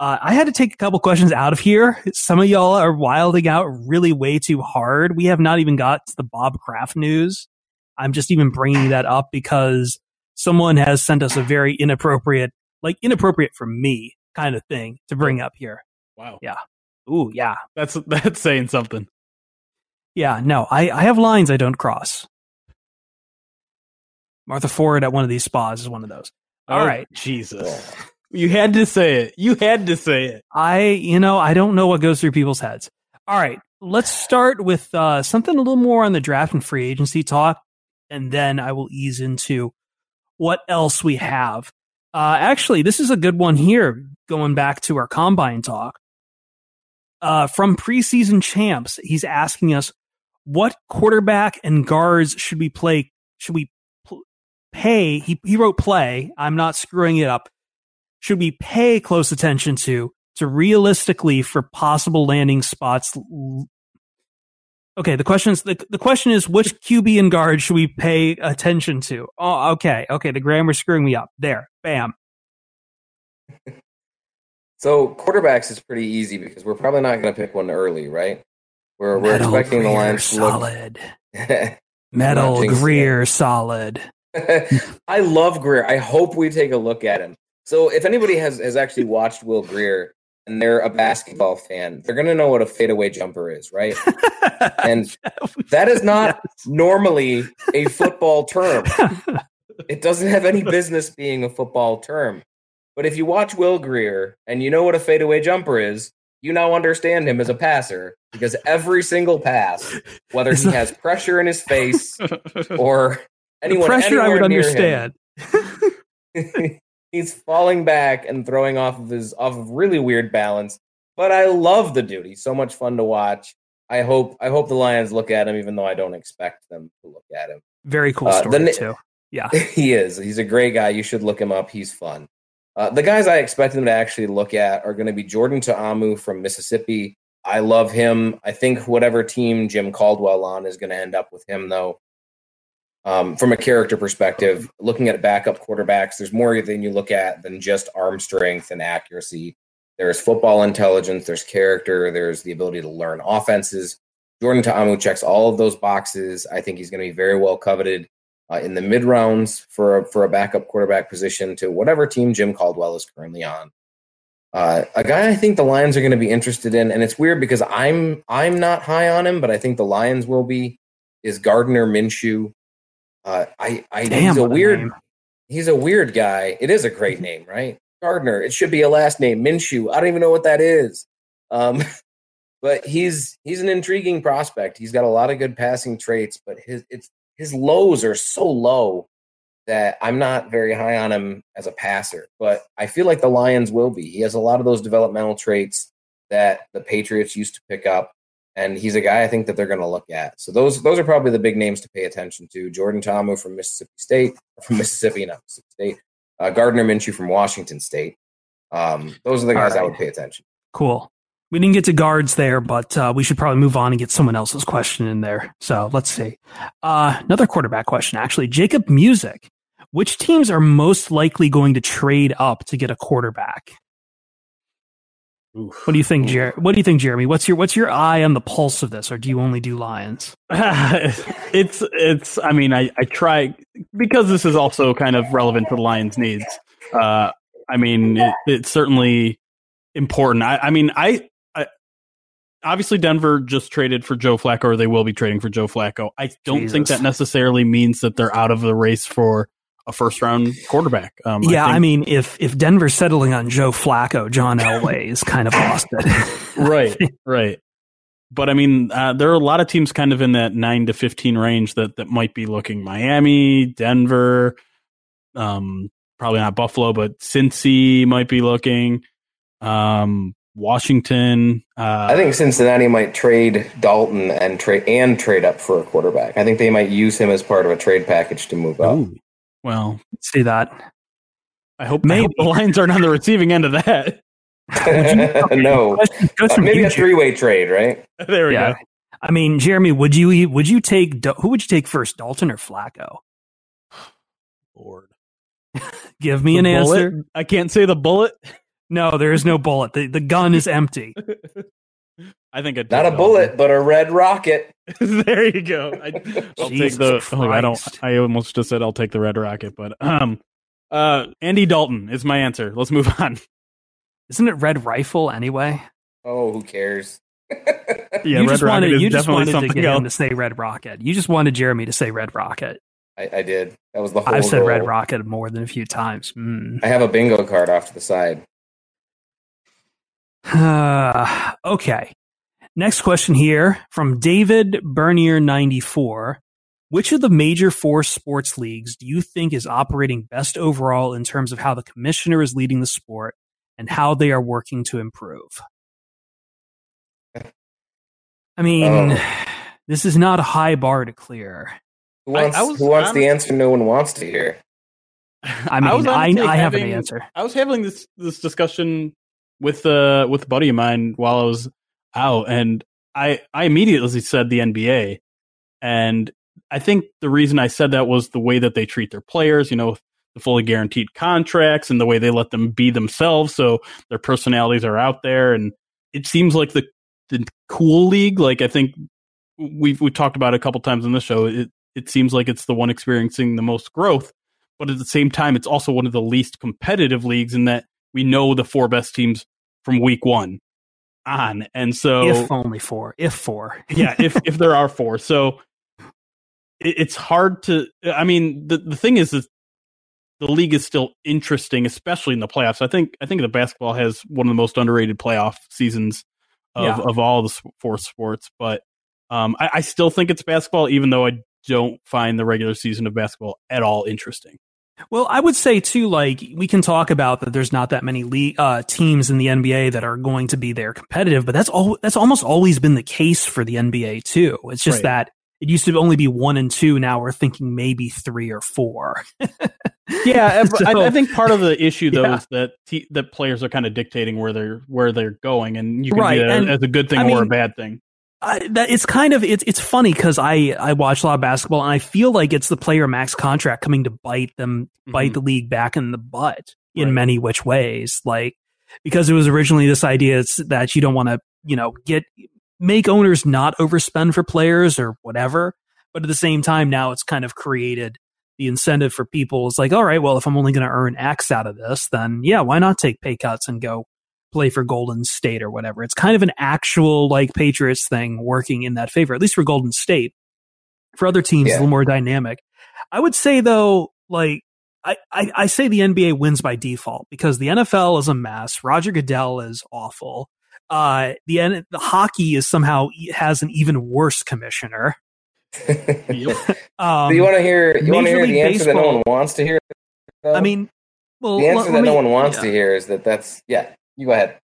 uh, I had to take a couple questions out of here. Some of y'all are wilding out really way too hard. We have not even got to the Bob Kraft news. I'm just even bringing that up because someone has sent us a very inappropriate, like inappropriate for me kind of thing to bring up here. Wow. Yeah. Ooh, yeah. That's that's saying something. Yeah, no, I, I have lines I don't cross. Martha Ford at one of these spas is one of those. All Oh, right. Jesus. You had to say it. You had to say it. I, you know, I don't know what goes through people's heads. All right, let's start with uh, something a little more on the draft and free agency talk, and then I will ease into what else we have. Uh, actually, this is a good one here, going back to our combine talk. Uh, from preseason champs, he's asking us what quarterback and guards should we play? Should we pay? He, he wrote play. I'm not screwing it up. Should we pay close attention to to realistically for possible landing spots? Okay, the question is the, the question is which QB and guard should we pay attention to? Oh, okay, okay. The grammar's screwing me up. There, bam. So quarterbacks is pretty easy because we're probably not going to pick one early, right? We're we're expecting the Lions to look. solid. Metal Grier solid. I love Grier. I hope we take a look at him. So if anybody has has actually watched Will Grier and they're a basketball fan, they're going to know what a fadeaway jumper is, right? And that is not normally a football term. It doesn't have any business being a football term. But if you watch Will Grier and you know what a fadeaway jumper is, you now understand him as a passer because every single pass, whether he has pressure in his face or the anyone pressure I would understand. he's falling back and throwing off of his off of really weird balance. But I love the dude. He's so much fun to watch. I hope I hope the Lions look at him, even though I don't expect them to look at him. Very cool Uh, the story na- too. Yeah. he is. He's a great guy. You should look him up. He's fun. Uh, the guys I expect them to actually look at are going to be Jordan Ta'amu from Mississippi. I love him. I think whatever team Jim Caldwell on is going to end up with him, though. Um, from a character perspective, looking at backup quarterbacks, there's more than you look at than just arm strength and accuracy. There's football intelligence, there's character, there's the ability to learn offenses. Jordan Ta'amu checks all of those boxes. I think he's going to be very well coveted uh, in the mid rounds for a, for a backup quarterback position to whatever team Jim Caldwell is currently on. Uh, a guy I think the Lions are going to be interested in, and it's weird because I'm I'm not high on him, but I think the Lions will be. Is Gardner Minshew? Uh, I I Damn, he's a what a weird he's a weird guy. It is a great name, right? Gardner. It should be a last name. Minshew. I don't even know what that is. Um, but he's he's an intriguing prospect. He's got a lot of good passing traits, but his it's his lows are so low that I'm not very high on him as a passer. But I feel like the Lions will be. He has a lot of those developmental traits that the Patriots used to pick up. And he's a guy I think that they're going to look at. So those those are probably the big names to pay attention to. Jordan Ta'amu from Mississippi State, from Mississippi, not Mississippi State. Uh, Gardner Minshew from Washington State. Um, those are the guys I would pay attention. Cool. We didn't get to guards there, but uh, we should probably move on and get someone else's question in there. So let's see. Uh, another quarterback question, actually. Jacob Music. Which teams are most likely going to trade up to get a quarterback? What do you think, Jer- What do you think, Jeremy? What's your What's your eye on the pulse of this, or do you only do Lions? it's it's i mean i i try because this is also kind of relevant to the lions needs uh i mean it, it's certainly important. I i mean I, I obviously denver just traded for joe flacco or they will be trading for joe flacco. I don't think that necessarily means that they're out of the race for a first round quarterback um yeah, I, think- mean, if if Denver's settling on Joe Flacco, John Elway is kind of lost it. right, right. But I mean, uh, there are a lot of teams kind of in that nine to fifteen range that that might be looking. Miami, Denver, um, probably not Buffalo, but Cincy might be looking. Um, Washington. Uh, I think Cincinnati might trade Dalton and trade and trade up for a quarterback. I think they might use him as part of a trade package to move up. ooh, well, See that? I hope, I Maybe. hope the Lions aren't on the receiving end of that. no, Question- Uh, maybe a three-way trade, right? there we Yeah. go. I mean, Jeremy, would you would you take who would you take first, Dalton or Flacco? Lord. Give me The an bullet? answer. I can't say the bullet. No, there is no bullet. The, the gun is empty. I think I'd Not a bullet, but a red rocket. There you go. I, will take Jesus the. Oh, I don't. I almost just said I'll take the red rocket, but um, uh, Andy Dalton is my answer. Let's move on. Isn't it Red Rifle anyway? Oh, who cares? Yeah, you red just rocket wanted is you just definitely wanted to something get him to say Red Rocket. You just wanted Jeremy to say Red Rocket. I, I did. That was the whole I've said goal. Red Rocket more than a few times. Mm. I have a bingo card off to the side. Uh, okay. Next question here from David Bernier 94. Which of the major four sports leagues do you think is operating best overall in terms of how the commissioner is leading the sport and how they are working to improve? I mean, Oh. this is not a high bar to clear. Who wants, I was who wants the answer no one wants to hear? I mean, was I, I, honestly have an answer. I was having this this discussion with uh with a buddy of mine while I was out, and I I immediately said the NBA, and I think the reason I said that was the way that they treat their players. You know, the fully guaranteed contracts and the way they let them be themselves, so their personalities are out there, and it seems like the the cool league. Like I think we've we talked about it a couple times on the show. It it seems like it's the one experiencing the most growth but at the same time, it's also one of the least competitive leagues in that we know the four best teams from week one on. And so, if only four. If four. yeah, if, if there are four. So it, it's hard to, I mean, the, the thing is, is the league is still interesting, especially in the playoffs. I think, I think the basketball has one of the most underrated playoff seasons of, Yeah. of all the four sports. But um, I, I still think it's basketball, even though I don't find the regular season of basketball at all interesting. Well, I would say too, like we can talk about that. There's not that many le- uh, teams in the NBA that are going to be there competitive, but that's all. That's almost always been the case for the NBA too. It's just Right. that it used to only be one and two. Now we're thinking maybe three or four. Yeah, I, I think part of the issue though Yeah. is that te- that players are kind of dictating where they're where they're going, and you can Right, see that and, as a good thing I or a bad thing. I, that it's kind of it's it's funny because I I watch a lot of basketball and I feel like it's the player max contract coming to bite them bite Mhm. the league back in the butt in Right. many which ways like because it was originally this idea that you don't want to you know get make owners not overspend for players or whatever but at the same time now it's kind of created the incentive for people it's like all right well if I'm only going to earn X out of this then yeah why not take pay cuts and go play for Golden State or whatever. It's kind of an actual like Patriots thing working in that favor, at least for Golden State. For other teams, it's a little more dynamic. I would say though, like I, I, I say the NBA wins by default because the NFL is a mess. Roger Goodell is awful. Uh, the N- the hockey is somehow e- has an even worse commissioner. Yep. Um, so you want to hear? You want to hear League the answer that no one wants to hear? though? I mean, well, the answer let- that let no one wants yeah. to hear is that that's yeah. You go ahead.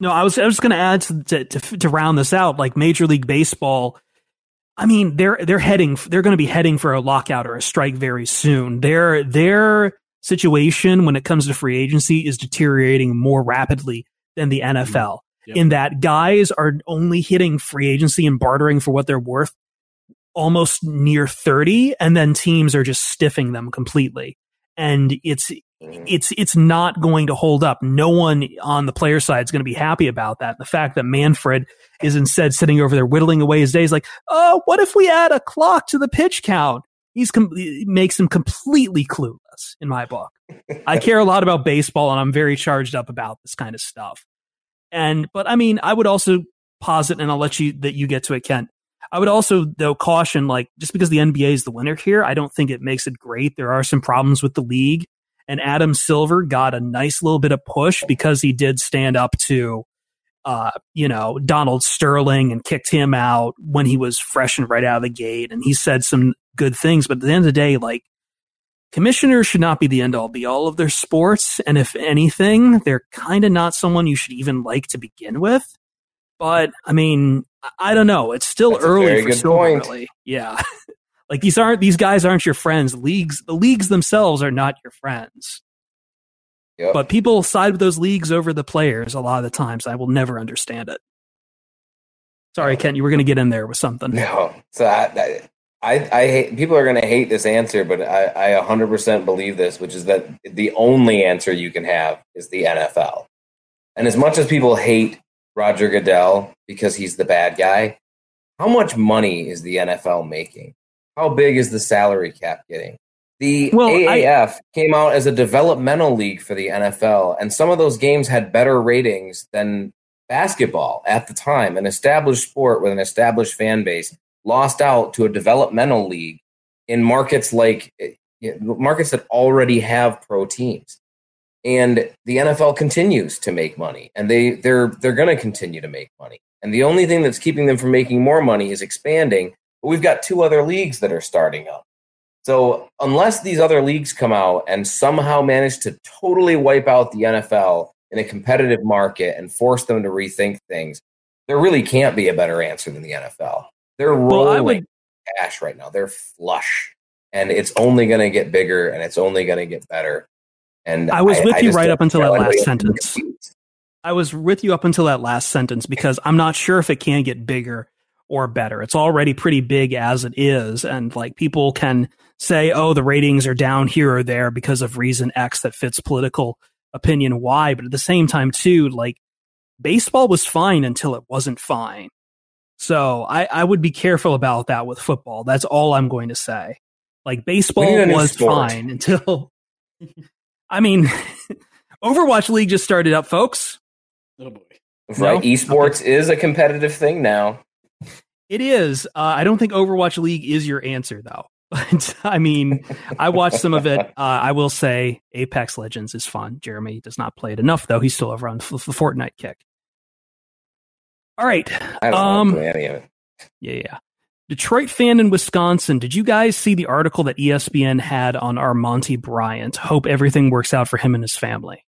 No, I was I was just going to add to, to to to round this out. Like Major League Baseball, I mean they're they're heading they're going to be heading for a lockout or a strike very soon. Their their situation when it comes to free agency is deteriorating more rapidly than the NFL. Mm-hmm. Yep. In that guys are only hitting free agency and bartering for what they're worth almost near 30 and then teams are just stiffing them completely. And it's. Mm-hmm. it's it's not going to hold up. No one on the player side is going to be happy about that. The fact that Manfred is instead sitting over there whittling away his days, like, oh, what if we add a clock to the pitch count? He's com- makes him completely clueless in my book. I care a lot about baseball, and I'm very charged up about this kind of stuff. And but I mean, I would also posit, and I'll let you that you get to it, Kent. I would also though caution, like just because the NBA is the winner here, I don't think it makes it great. There are some problems with the league and Adam Silver got a nice little bit of push because he did stand up to, uh, you know, Donald Sterling and kicked him out when he was fresh and right out of the gate. And he said some good things, but at the end of the day, like, commissioners should not be the end all be all of their sports. And if anything, they're kind of not someone you should even like to begin with. But I mean, I- don't know. It's still That's early for Silver, really. Yeah. like these aren't these guys aren't your friends. Leagues the leagues themselves are not your friends. Yep. But people side with those leagues over the players a lot of the times. I will never understand it. Sorry, Kent, you were going to get in there with something. No, so I, I, I hate, people are going to hate this answer, but I, I 100% believe this, which is that the only answer you can have is the NFL. And as much as people hate Roger Goodell because he's the bad guy, how much money is the NFL making? How big is the salary cap getting? The Well, AAF came out as a developmental league for the NFL, and some of those games had better ratings than basketball at the time. An established sport with an established fan base lost out to a developmental league in markets like eh, markets that already have pro teams. And the NFL continues to make money, and they they're they're going to continue to make money. And the only thing that's keeping them from making more money is expanding. But we've got two other leagues that are starting up. So unless these other leagues come out and somehow manage to totally wipe out the NFL in a competitive market and force them to rethink things, there really can't be a better answer than the NFL. They're rolling I would- cash right now. They're flush, and it's only going to get bigger and it's only going to get better. And I was with you right up until that last sentence. I was with you up until that last sentence because I'm not sure if it can get bigger or better. It's already pretty big as it is. And like people can say, oh, the ratings are down here or there because of reason X that fits political opinion Y. But at the same time, too, like baseball was fine until it wasn't fine. So I, I would be careful about that with football. That's all I'm going to say. Like baseball We need a new was sport. fine until, I mean, Overwatch League just started up, folks. Oh boy. Right, No? esports is a competitive thing now. It is. Uh, I don't think Overwatch League is your answer, though. But I mean, I watched some of it. Uh, I will say Apex Legends is fun. Jeremy does not play it enough, though. He's still over on f- the Fortnite kick. All right. I don't Um, know any of it. Yeah, yeah. Detroit fan in Wisconsin. Did you guys see the article that ESPN had on Armonty Bryant? Hope everything works out for him and his family.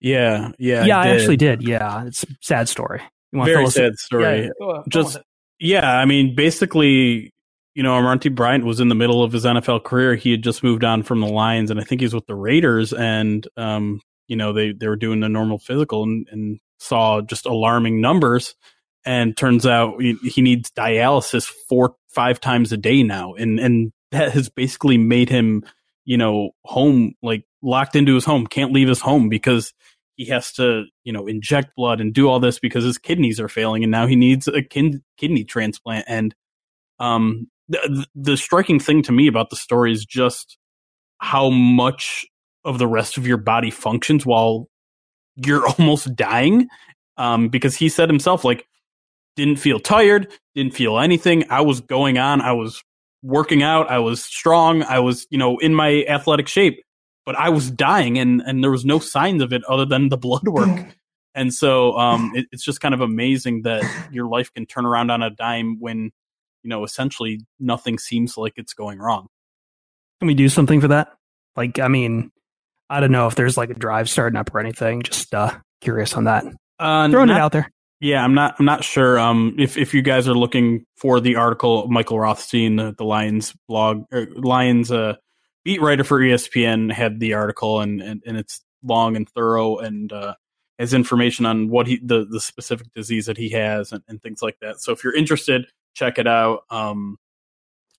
Yeah, yeah, Yeah, I, did. actually did. Yeah, it's a sad story. You wanna Very fill us- sad story. Yeah, go- go Just ahead. Yeah, I mean, basically, you know, Armonty Bryant was in the middle of his NFL career. He had just moved on from the Lions, and I think he's with the Raiders. And um, you know, they they were doing the normal physical and, and saw just alarming numbers. And turns out he needs dialysis four five times a day now, and and that has basically made him, you know, home like locked into his home, can't leave his home because he has to, you know, inject blood and do all this because his kidneys are failing, and now he needs a kin- kidney transplant. And um, the, the striking thing to me about the story is just how much of the rest of your body functions while you're almost dying. Um, because he said himself, like, didn't feel tired, didn't feel anything. I was going on, I was working out, I was strong, I was, you know, in my athletic shape, but I was dying and, and there was no signs of it other than the blood work. And so um, it, it's just kind of amazing that your life can turn around on a dime when, you know, essentially nothing seems like it's going wrong. Can we do something for that? Like, I mean, I don't know if there's like a drive starting up or anything. Just uh, curious on that. Uh, Throwing not- it out there. Yeah, I'm not. I'm not sure. Um, if if you guys are looking for the article, Michael Rothstein, the, the Lions blog, or Lions uh, beat writer for ESPN, had the article, and and, and it's long and thorough, and uh, has information on what he the the specific disease that he has, and, and things like that. So if you're interested, check it out. Um,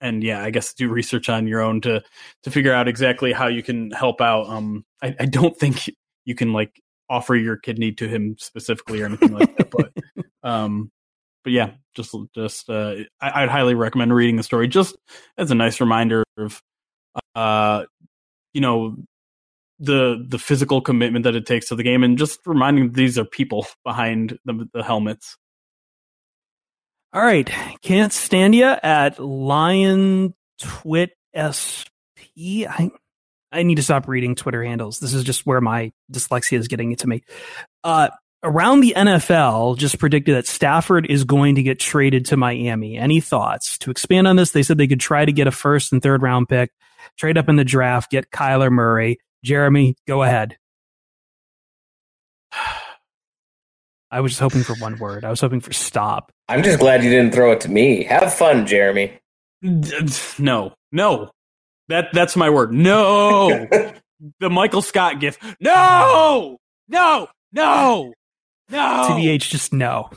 and yeah, I guess do research on your own to to figure out exactly how you can help out. Um, I, I don't think you can like offer your kidney to him specifically or anything like that, but um, but yeah, just just uh, I, I'd highly recommend reading the story just as a nice reminder of uh, you know the the physical commitment that it takes to the game, and just reminding these are people behind the, the helmets. All right. Can't stand you at Lion Twit SP. I, I need to stop reading Twitter handles. This is just where my dyslexia is getting it to me. Uh, around the NFL just predicted that Stafford is going to get traded to Miami. Any thoughts? To expand on this, they said they could try to get a first and third round pick, trade up in the draft, get Kyler Murray. Jeremy, go ahead. I was just hoping for one word. I was hoping for stop. I'm just glad you didn't throw it to me. Have fun, Jeremy. No, no, that that's my word. No, the Michael Scott gift. No, no, no, no. TBH, just no.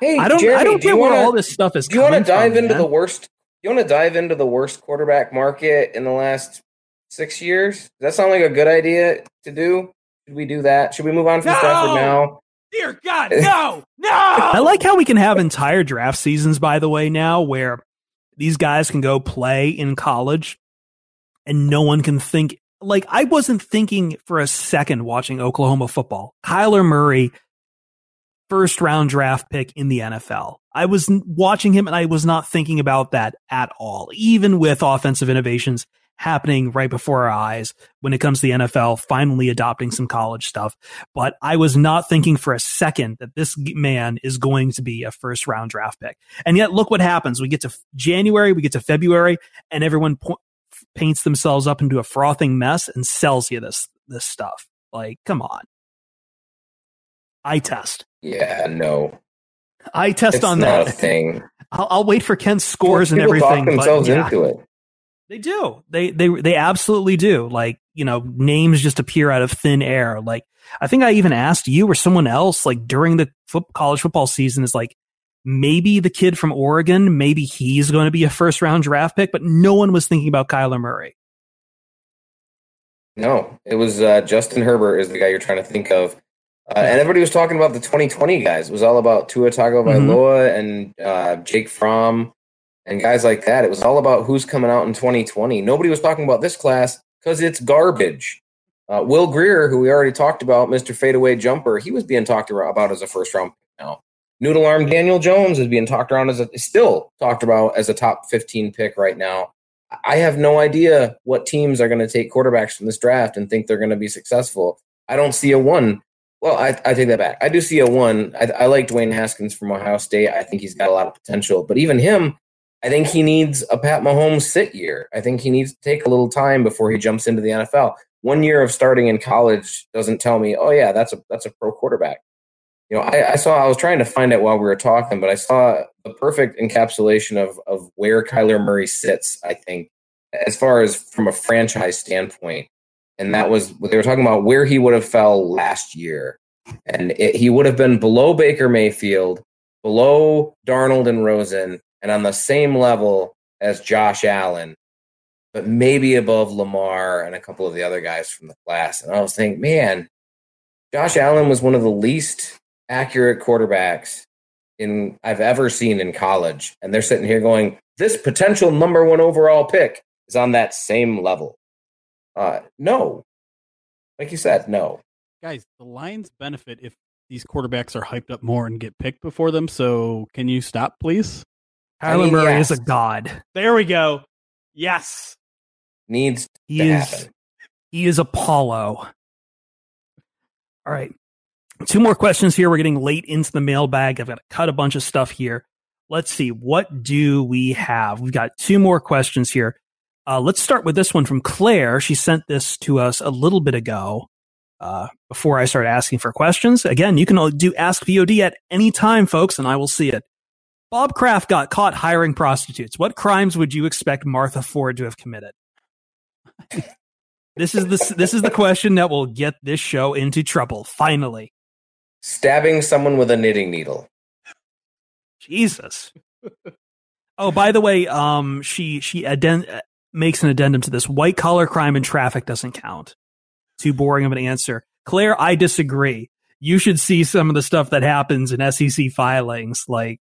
Hey, I don't. Jeremy, I don't do you get where wanna- all this stuff is. Do you want to dive from, into man. the worst? You want to dive into the worst quarterback market in the last six years? Does that sound like a good idea to do? Should we do that? Should we move on from No! Stafford now? Dear God, no, no. I like how we can have entire draft seasons, by the way, now where these guys can go play in college and no one can think. Like, I wasn't thinking for a second watching Oklahoma football. Kyler Murray, first round draft pick in the NFL. I was watching him and I was not thinking about that at all, even with offensive innovations happening right before our eyes when it comes to the NFL finally adopting some college stuff. But I was not thinking for a second that this man is going to be a first round draft pick. And yet, look what happens. We get to January, we get to February, and everyone po- paints themselves up into a frothing mess and sells you this this stuff. Like, come on. I test. Yeah, no, I test it's on not a that. thing. I'll, I'll wait for Ken's scores and everything. talk but yeah. into it. They do. They they they absolutely do. Like, you know, names just appear out of thin air. Like I think I even asked you or someone else like during the foot, college football season is like maybe the kid from Oregon, maybe he's going to be a first round draft pick, but no one was thinking about Kyler Murray. No, it was uh, Justin Herbert is the guy you're trying to think of. Uh, and everybody was talking about the 2020 guys. It was all about Tua Tagovailoa and uh, Jake Fromm and guys like that. It was all about who's coming out in 2020. Nobody was talking about this class because it's garbage. Uh, Will Grier, who we already talked about, Mr. Fadeaway Jumper, he was being talked about as a first round pick now. Noodle Arm Daniel Jones is being talked around as a still talked about as a top 15 pick right now. I have no idea what teams are going to take quarterbacks from this draft and think they're going to be successful. I don't see a one. Well, I, I take that back. I do see a one. I, I like Dwayne Haskins from Ohio State. I think he's got a lot of potential. But even him, I think he needs a Pat Mahomes sit year. I think he needs to take a little time before he jumps into the NFL. One year of starting in college doesn't tell me, oh yeah, that's a that's a pro quarterback. You know, I, I saw I was trying to find it while we were talking, but I saw the perfect encapsulation of of where Kyler Murray sits. I think as far as from a franchise standpoint, and that was what they were talking about where he would have fell last year, and it, he would have been below Baker Mayfield, below Darnold and Rosen, and on the same level as Josh Allen, but maybe above Lamar and a couple of the other guys from the class. And I was thinking, man, Josh Allen was one of the least accurate quarterbacks in I've ever seen in college, and they're sitting here going, this potential number one overall pick is on that same level. Uh, no, like you said, no. Guys, the Lions benefit if these quarterbacks are hyped up more and get picked before them. So can you stop, please? Kyler mean, Murray yes. is a god. There we go. Yes. Needs He to is happen. he is Apollo. All right. Two more questions here. We're getting late into the mailbag. I've got to cut a bunch of stuff here. Let's see. What do we have? We've got two more questions here. Uh, let's start with this one from Claire. She sent this to us a little bit ago uh, before I started asking for questions. Again, you can all do Ask POD at any time, folks, and I will see it. Bob Kraft got caught hiring prostitutes. What crimes would you expect Martha Ford to have committed? this is the this is the question that will get this show into trouble. Finally, Stabbing someone with a knitting needle. Jesus. Oh, by the way, um, she she uh, makes an addendum to this. White collar crime and traffic doesn't count. Too boring of an answer, Claire. I disagree. You should see some of the stuff that happens in SEC filings, like.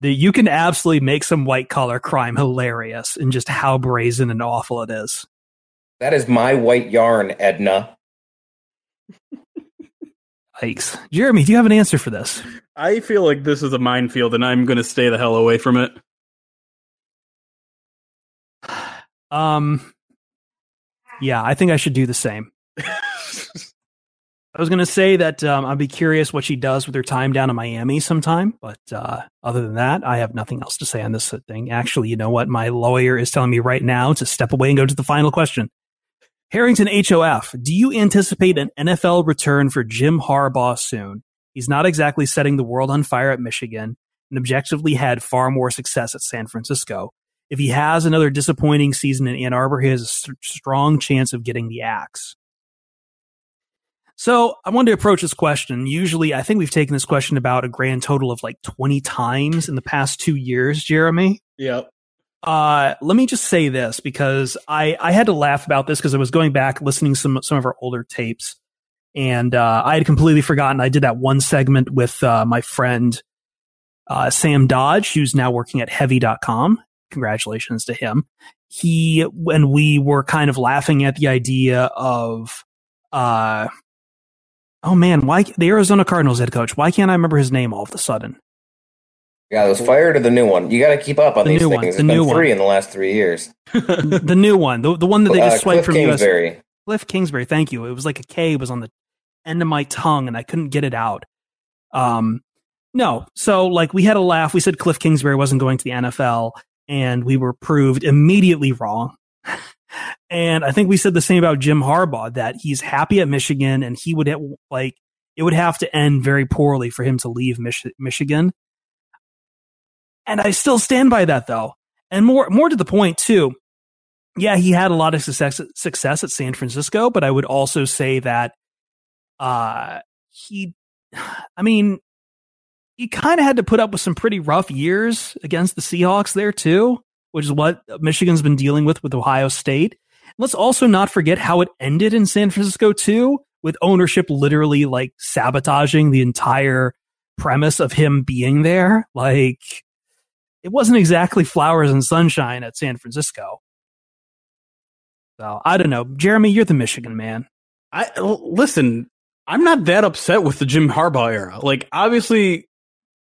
The, you can absolutely make some white collar crime hilarious and just how brazen and awful it is. That is my white yarn, Edna. Yikes. Jeremy, do you have an answer for this? I feel like this is a minefield and I'm going to stay the hell away from it. Um, yeah, I think I should do the same. I was going to say that um, I'd be curious what she does with her time down in Miami sometime, but uh, other than that, I have nothing else to say on this thing. Actually, you know what? My lawyer is telling me right now to step away and go to the final question. Harrington HOF, do you anticipate an NFL return for Jim Harbaugh soon? He's not exactly setting the world on fire at Michigan and objectively had far more success at San Francisco. If he has another disappointing season in Ann Arbor, he has a st- strong chance of getting the axe. So I wanted to approach this question. Usually, I think we've taken this question about a grand total of like 20 times in the past two years, Jeremy. Yep. Uh, let me just say this because I, I had to laugh about this because I was going back listening some some of our older tapes, and uh, I had completely forgotten. I did that one segment with uh, my friend uh, Sam Dodge, who's now working at Heavy.com. Congratulations to him. He when we were kind of laughing at the idea of, uh, oh man, why the Arizona Cardinals head coach? Why can't I remember his name all of a sudden? Yeah, it was fired or the new one. You got to keep up on The these new things. one, It's the been new one. three in the last three years. the new one, the the one that they Uh, just swiped Cliff from US. Cliff Kingsbury, thank you. It was like a K was on the end of my tongue and I couldn't get it out. Um, no, so like we had a laugh. We said Cliff Kingsbury wasn't going to the NFL and we were proved immediately wrong. and I think we said the same about Jim Harbaugh that he's happy at Michigan and he would ha- like it would have to end very poorly for him to leave Mich- Michigan. And I still stand by that though. And more more to the point too yeah, he had a lot of success success at San Francisco, but I would also say that uh he I mean he kind of had to put up with some pretty rough years against the Seahawks there too, which is what Michigan's been dealing with with Ohio State. Let's also not forget how it ended in San Francisco too, with ownership literally like sabotaging the entire premise of him being there. Like it wasn't exactly flowers and sunshine at San Francisco. So I don't know. Jeremy, you're the Michigan man. I listen. I'm not that upset with the Jim Harbaugh era. Like, obviously,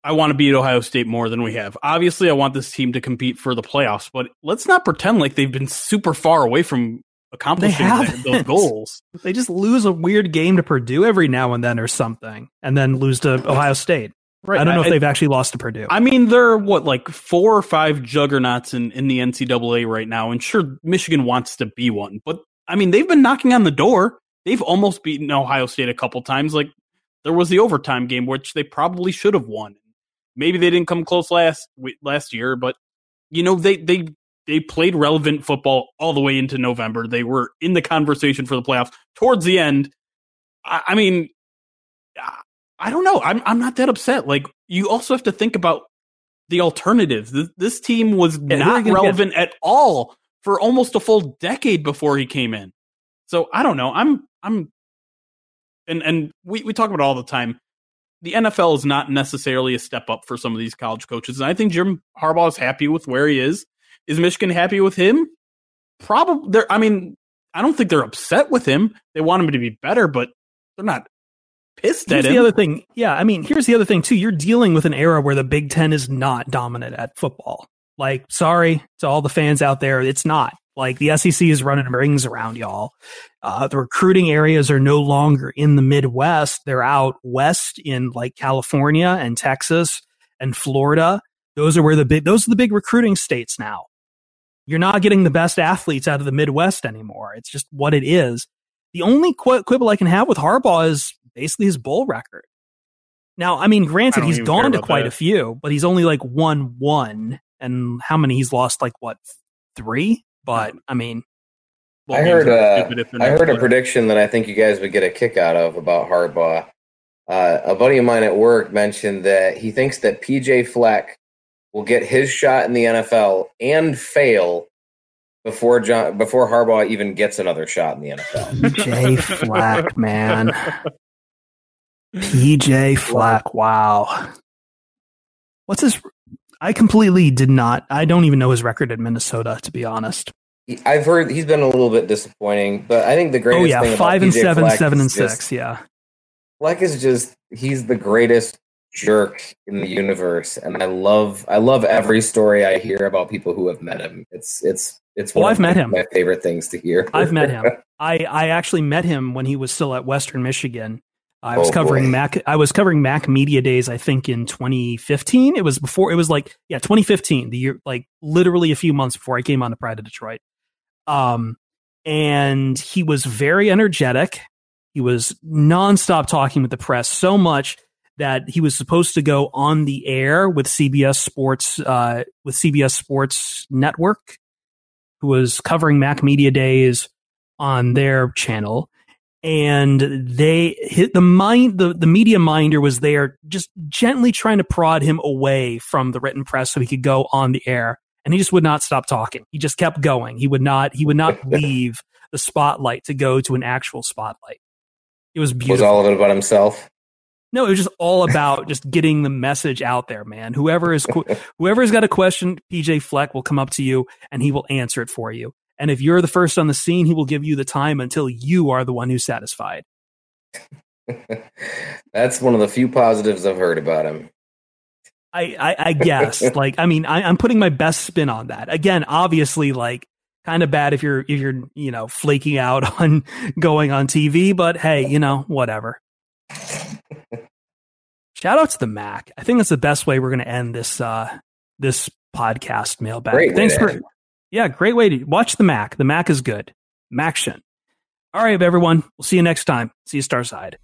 I want to beat Ohio State more than we have. Obviously, I want this team to compete for the playoffs. But let's not pretend like they've been super far away from accomplishing that- those goals. They just lose a weird game to Purdue every now and then or something, and then lose to Ohio State. Right. I don't know I- if they've actually lost to Purdue. I mean, there are what like four or five juggernauts in, in the NCAA right now, and sure, Michigan wants to be one, but I mean, they've been knocking on the door. They've almost beaten Ohio State a couple times. Like there was the overtime game, which they probably should have won. Maybe they didn't come close last last year, but you know they they they played relevant football all the way into November. They were in the conversation for the playoffs towards the end. I, I mean, I- don't know. I'm I'm not that upset. Like you also have to think about the alternatives. This, this team was Yeah, who are you not relevant at all for almost a full decade before he came in. So I don't know. I'm I'm and and we we talk about it all the time. The NFL is not necessarily a step up for some of these college coaches, and I think Jim Harbaugh is happy with where he is. Is Michigan happy with him? Probably. They're. I mean, I don't think they're upset with him. They want him to be better, but they're not pissed Here's at the other thing. Yeah, I mean, here's the other thing too. You're dealing with an era where the Big Ten is not dominant at football. Like, sorry to all the fans out there, it's not. Like the SEC is running rings around y'all. Uh, the recruiting areas are no longer in the Midwest; they're out west in like California and Texas and Florida. Those are where the big those are the big recruiting states now. You're not getting the best athletes out of the Midwest anymore. It's just what it is. The only qu- quibble I can have with Harbaugh is basically his bowl record. Now, I mean, granted, don't he's gone to quite that. a few, but he's only like won one, and how many he's lost? Like what, three? But I mean, I heard are uh, stupid if they're I not heard a prediction that I think you guys would get a kick out of about Harbaugh. Uh, a buddy of mine at work mentioned that he thinks that PJ Fleck will get his shot in the NFL and fail before John before Harbaugh even gets another shot in the NFL. PJ Fleck, man. PJ Fleck, wow. What's his? I completely did not. I don't even know his record at Minnesota, to be honest. I've heard he's been a little bit disappointing, but I think the oh, greatest Oh yeah, thing five about and PJ seven, Fleck seven and is just- six. Yeah, Fleck is just he's the greatest jerk in the universe, and I love I love every story I hear about people who have met him. It's it's it's Oh, one I've of met my- him. My favorite things to hear. I've met him. I I actually met him when he was still at Western Michigan. I was Oh, covering boy. MAC. I was covering MAC Media Days. I think in 2015. It was before. It was like yeah, 2015. The year like literally a few months before I came on to Pride of Detroit. Um, and he was very energetic. He was nonstop talking with the press so much that he was supposed to go on the air with CBS Sports uh, with CBS Sports Network, who was covering MAC Media Days on their channel. And they hit the mind the, the media minder was there just gently trying to prod him away from the written press so he could go on the air and he just would not stop talking he just kept going he would not he would not leave the spotlight to go to an actual spotlight it was beautiful Was all of it about himself? no, it was just all about just getting the message out there, man. Whoever is whoever's got a question, PJ Fleck will come up to you and he will answer it for you. And if you're the first on the scene, he will give you the time until you are the one who's satisfied. That's one of the few positives I've heard about him. I I, I guess like I mean I, I'm putting my best spin on that. Again, obviously like kind of bad if you're if you're you know flaking out on going on TV, but hey, you know whatever. Shout out to the MAC. I think that's the best way we're going to end this uh this podcast mailbag. Great Thanks for. Yeah, great way to watch the MAC. The MAC is good. MACtion. All right, everyone. We'll see you next time. See you Starside.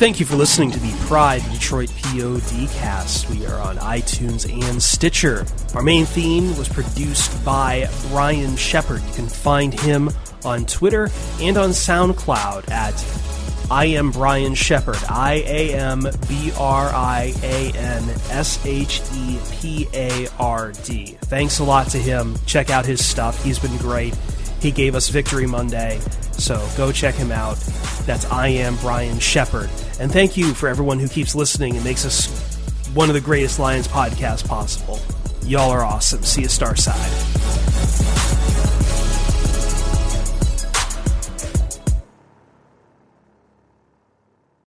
Thank you for listening to the Pride Detroit POD cast. We are on iTunes and Stitcher. Our main theme was produced by Brian Shepard. You can find him on Twitter and on SoundCloud at I am Brian Shepard. I A M B R I A N S H E P A R D. Thanks a lot to him. Check out his stuff. He's been great. He gave us Victory Monday, so go check him out. That's I am Brian Shepard. And thank you for everyone who keeps listening and makes us one of the greatest Lions podcasts possible. Y'all are awesome. See you Starside.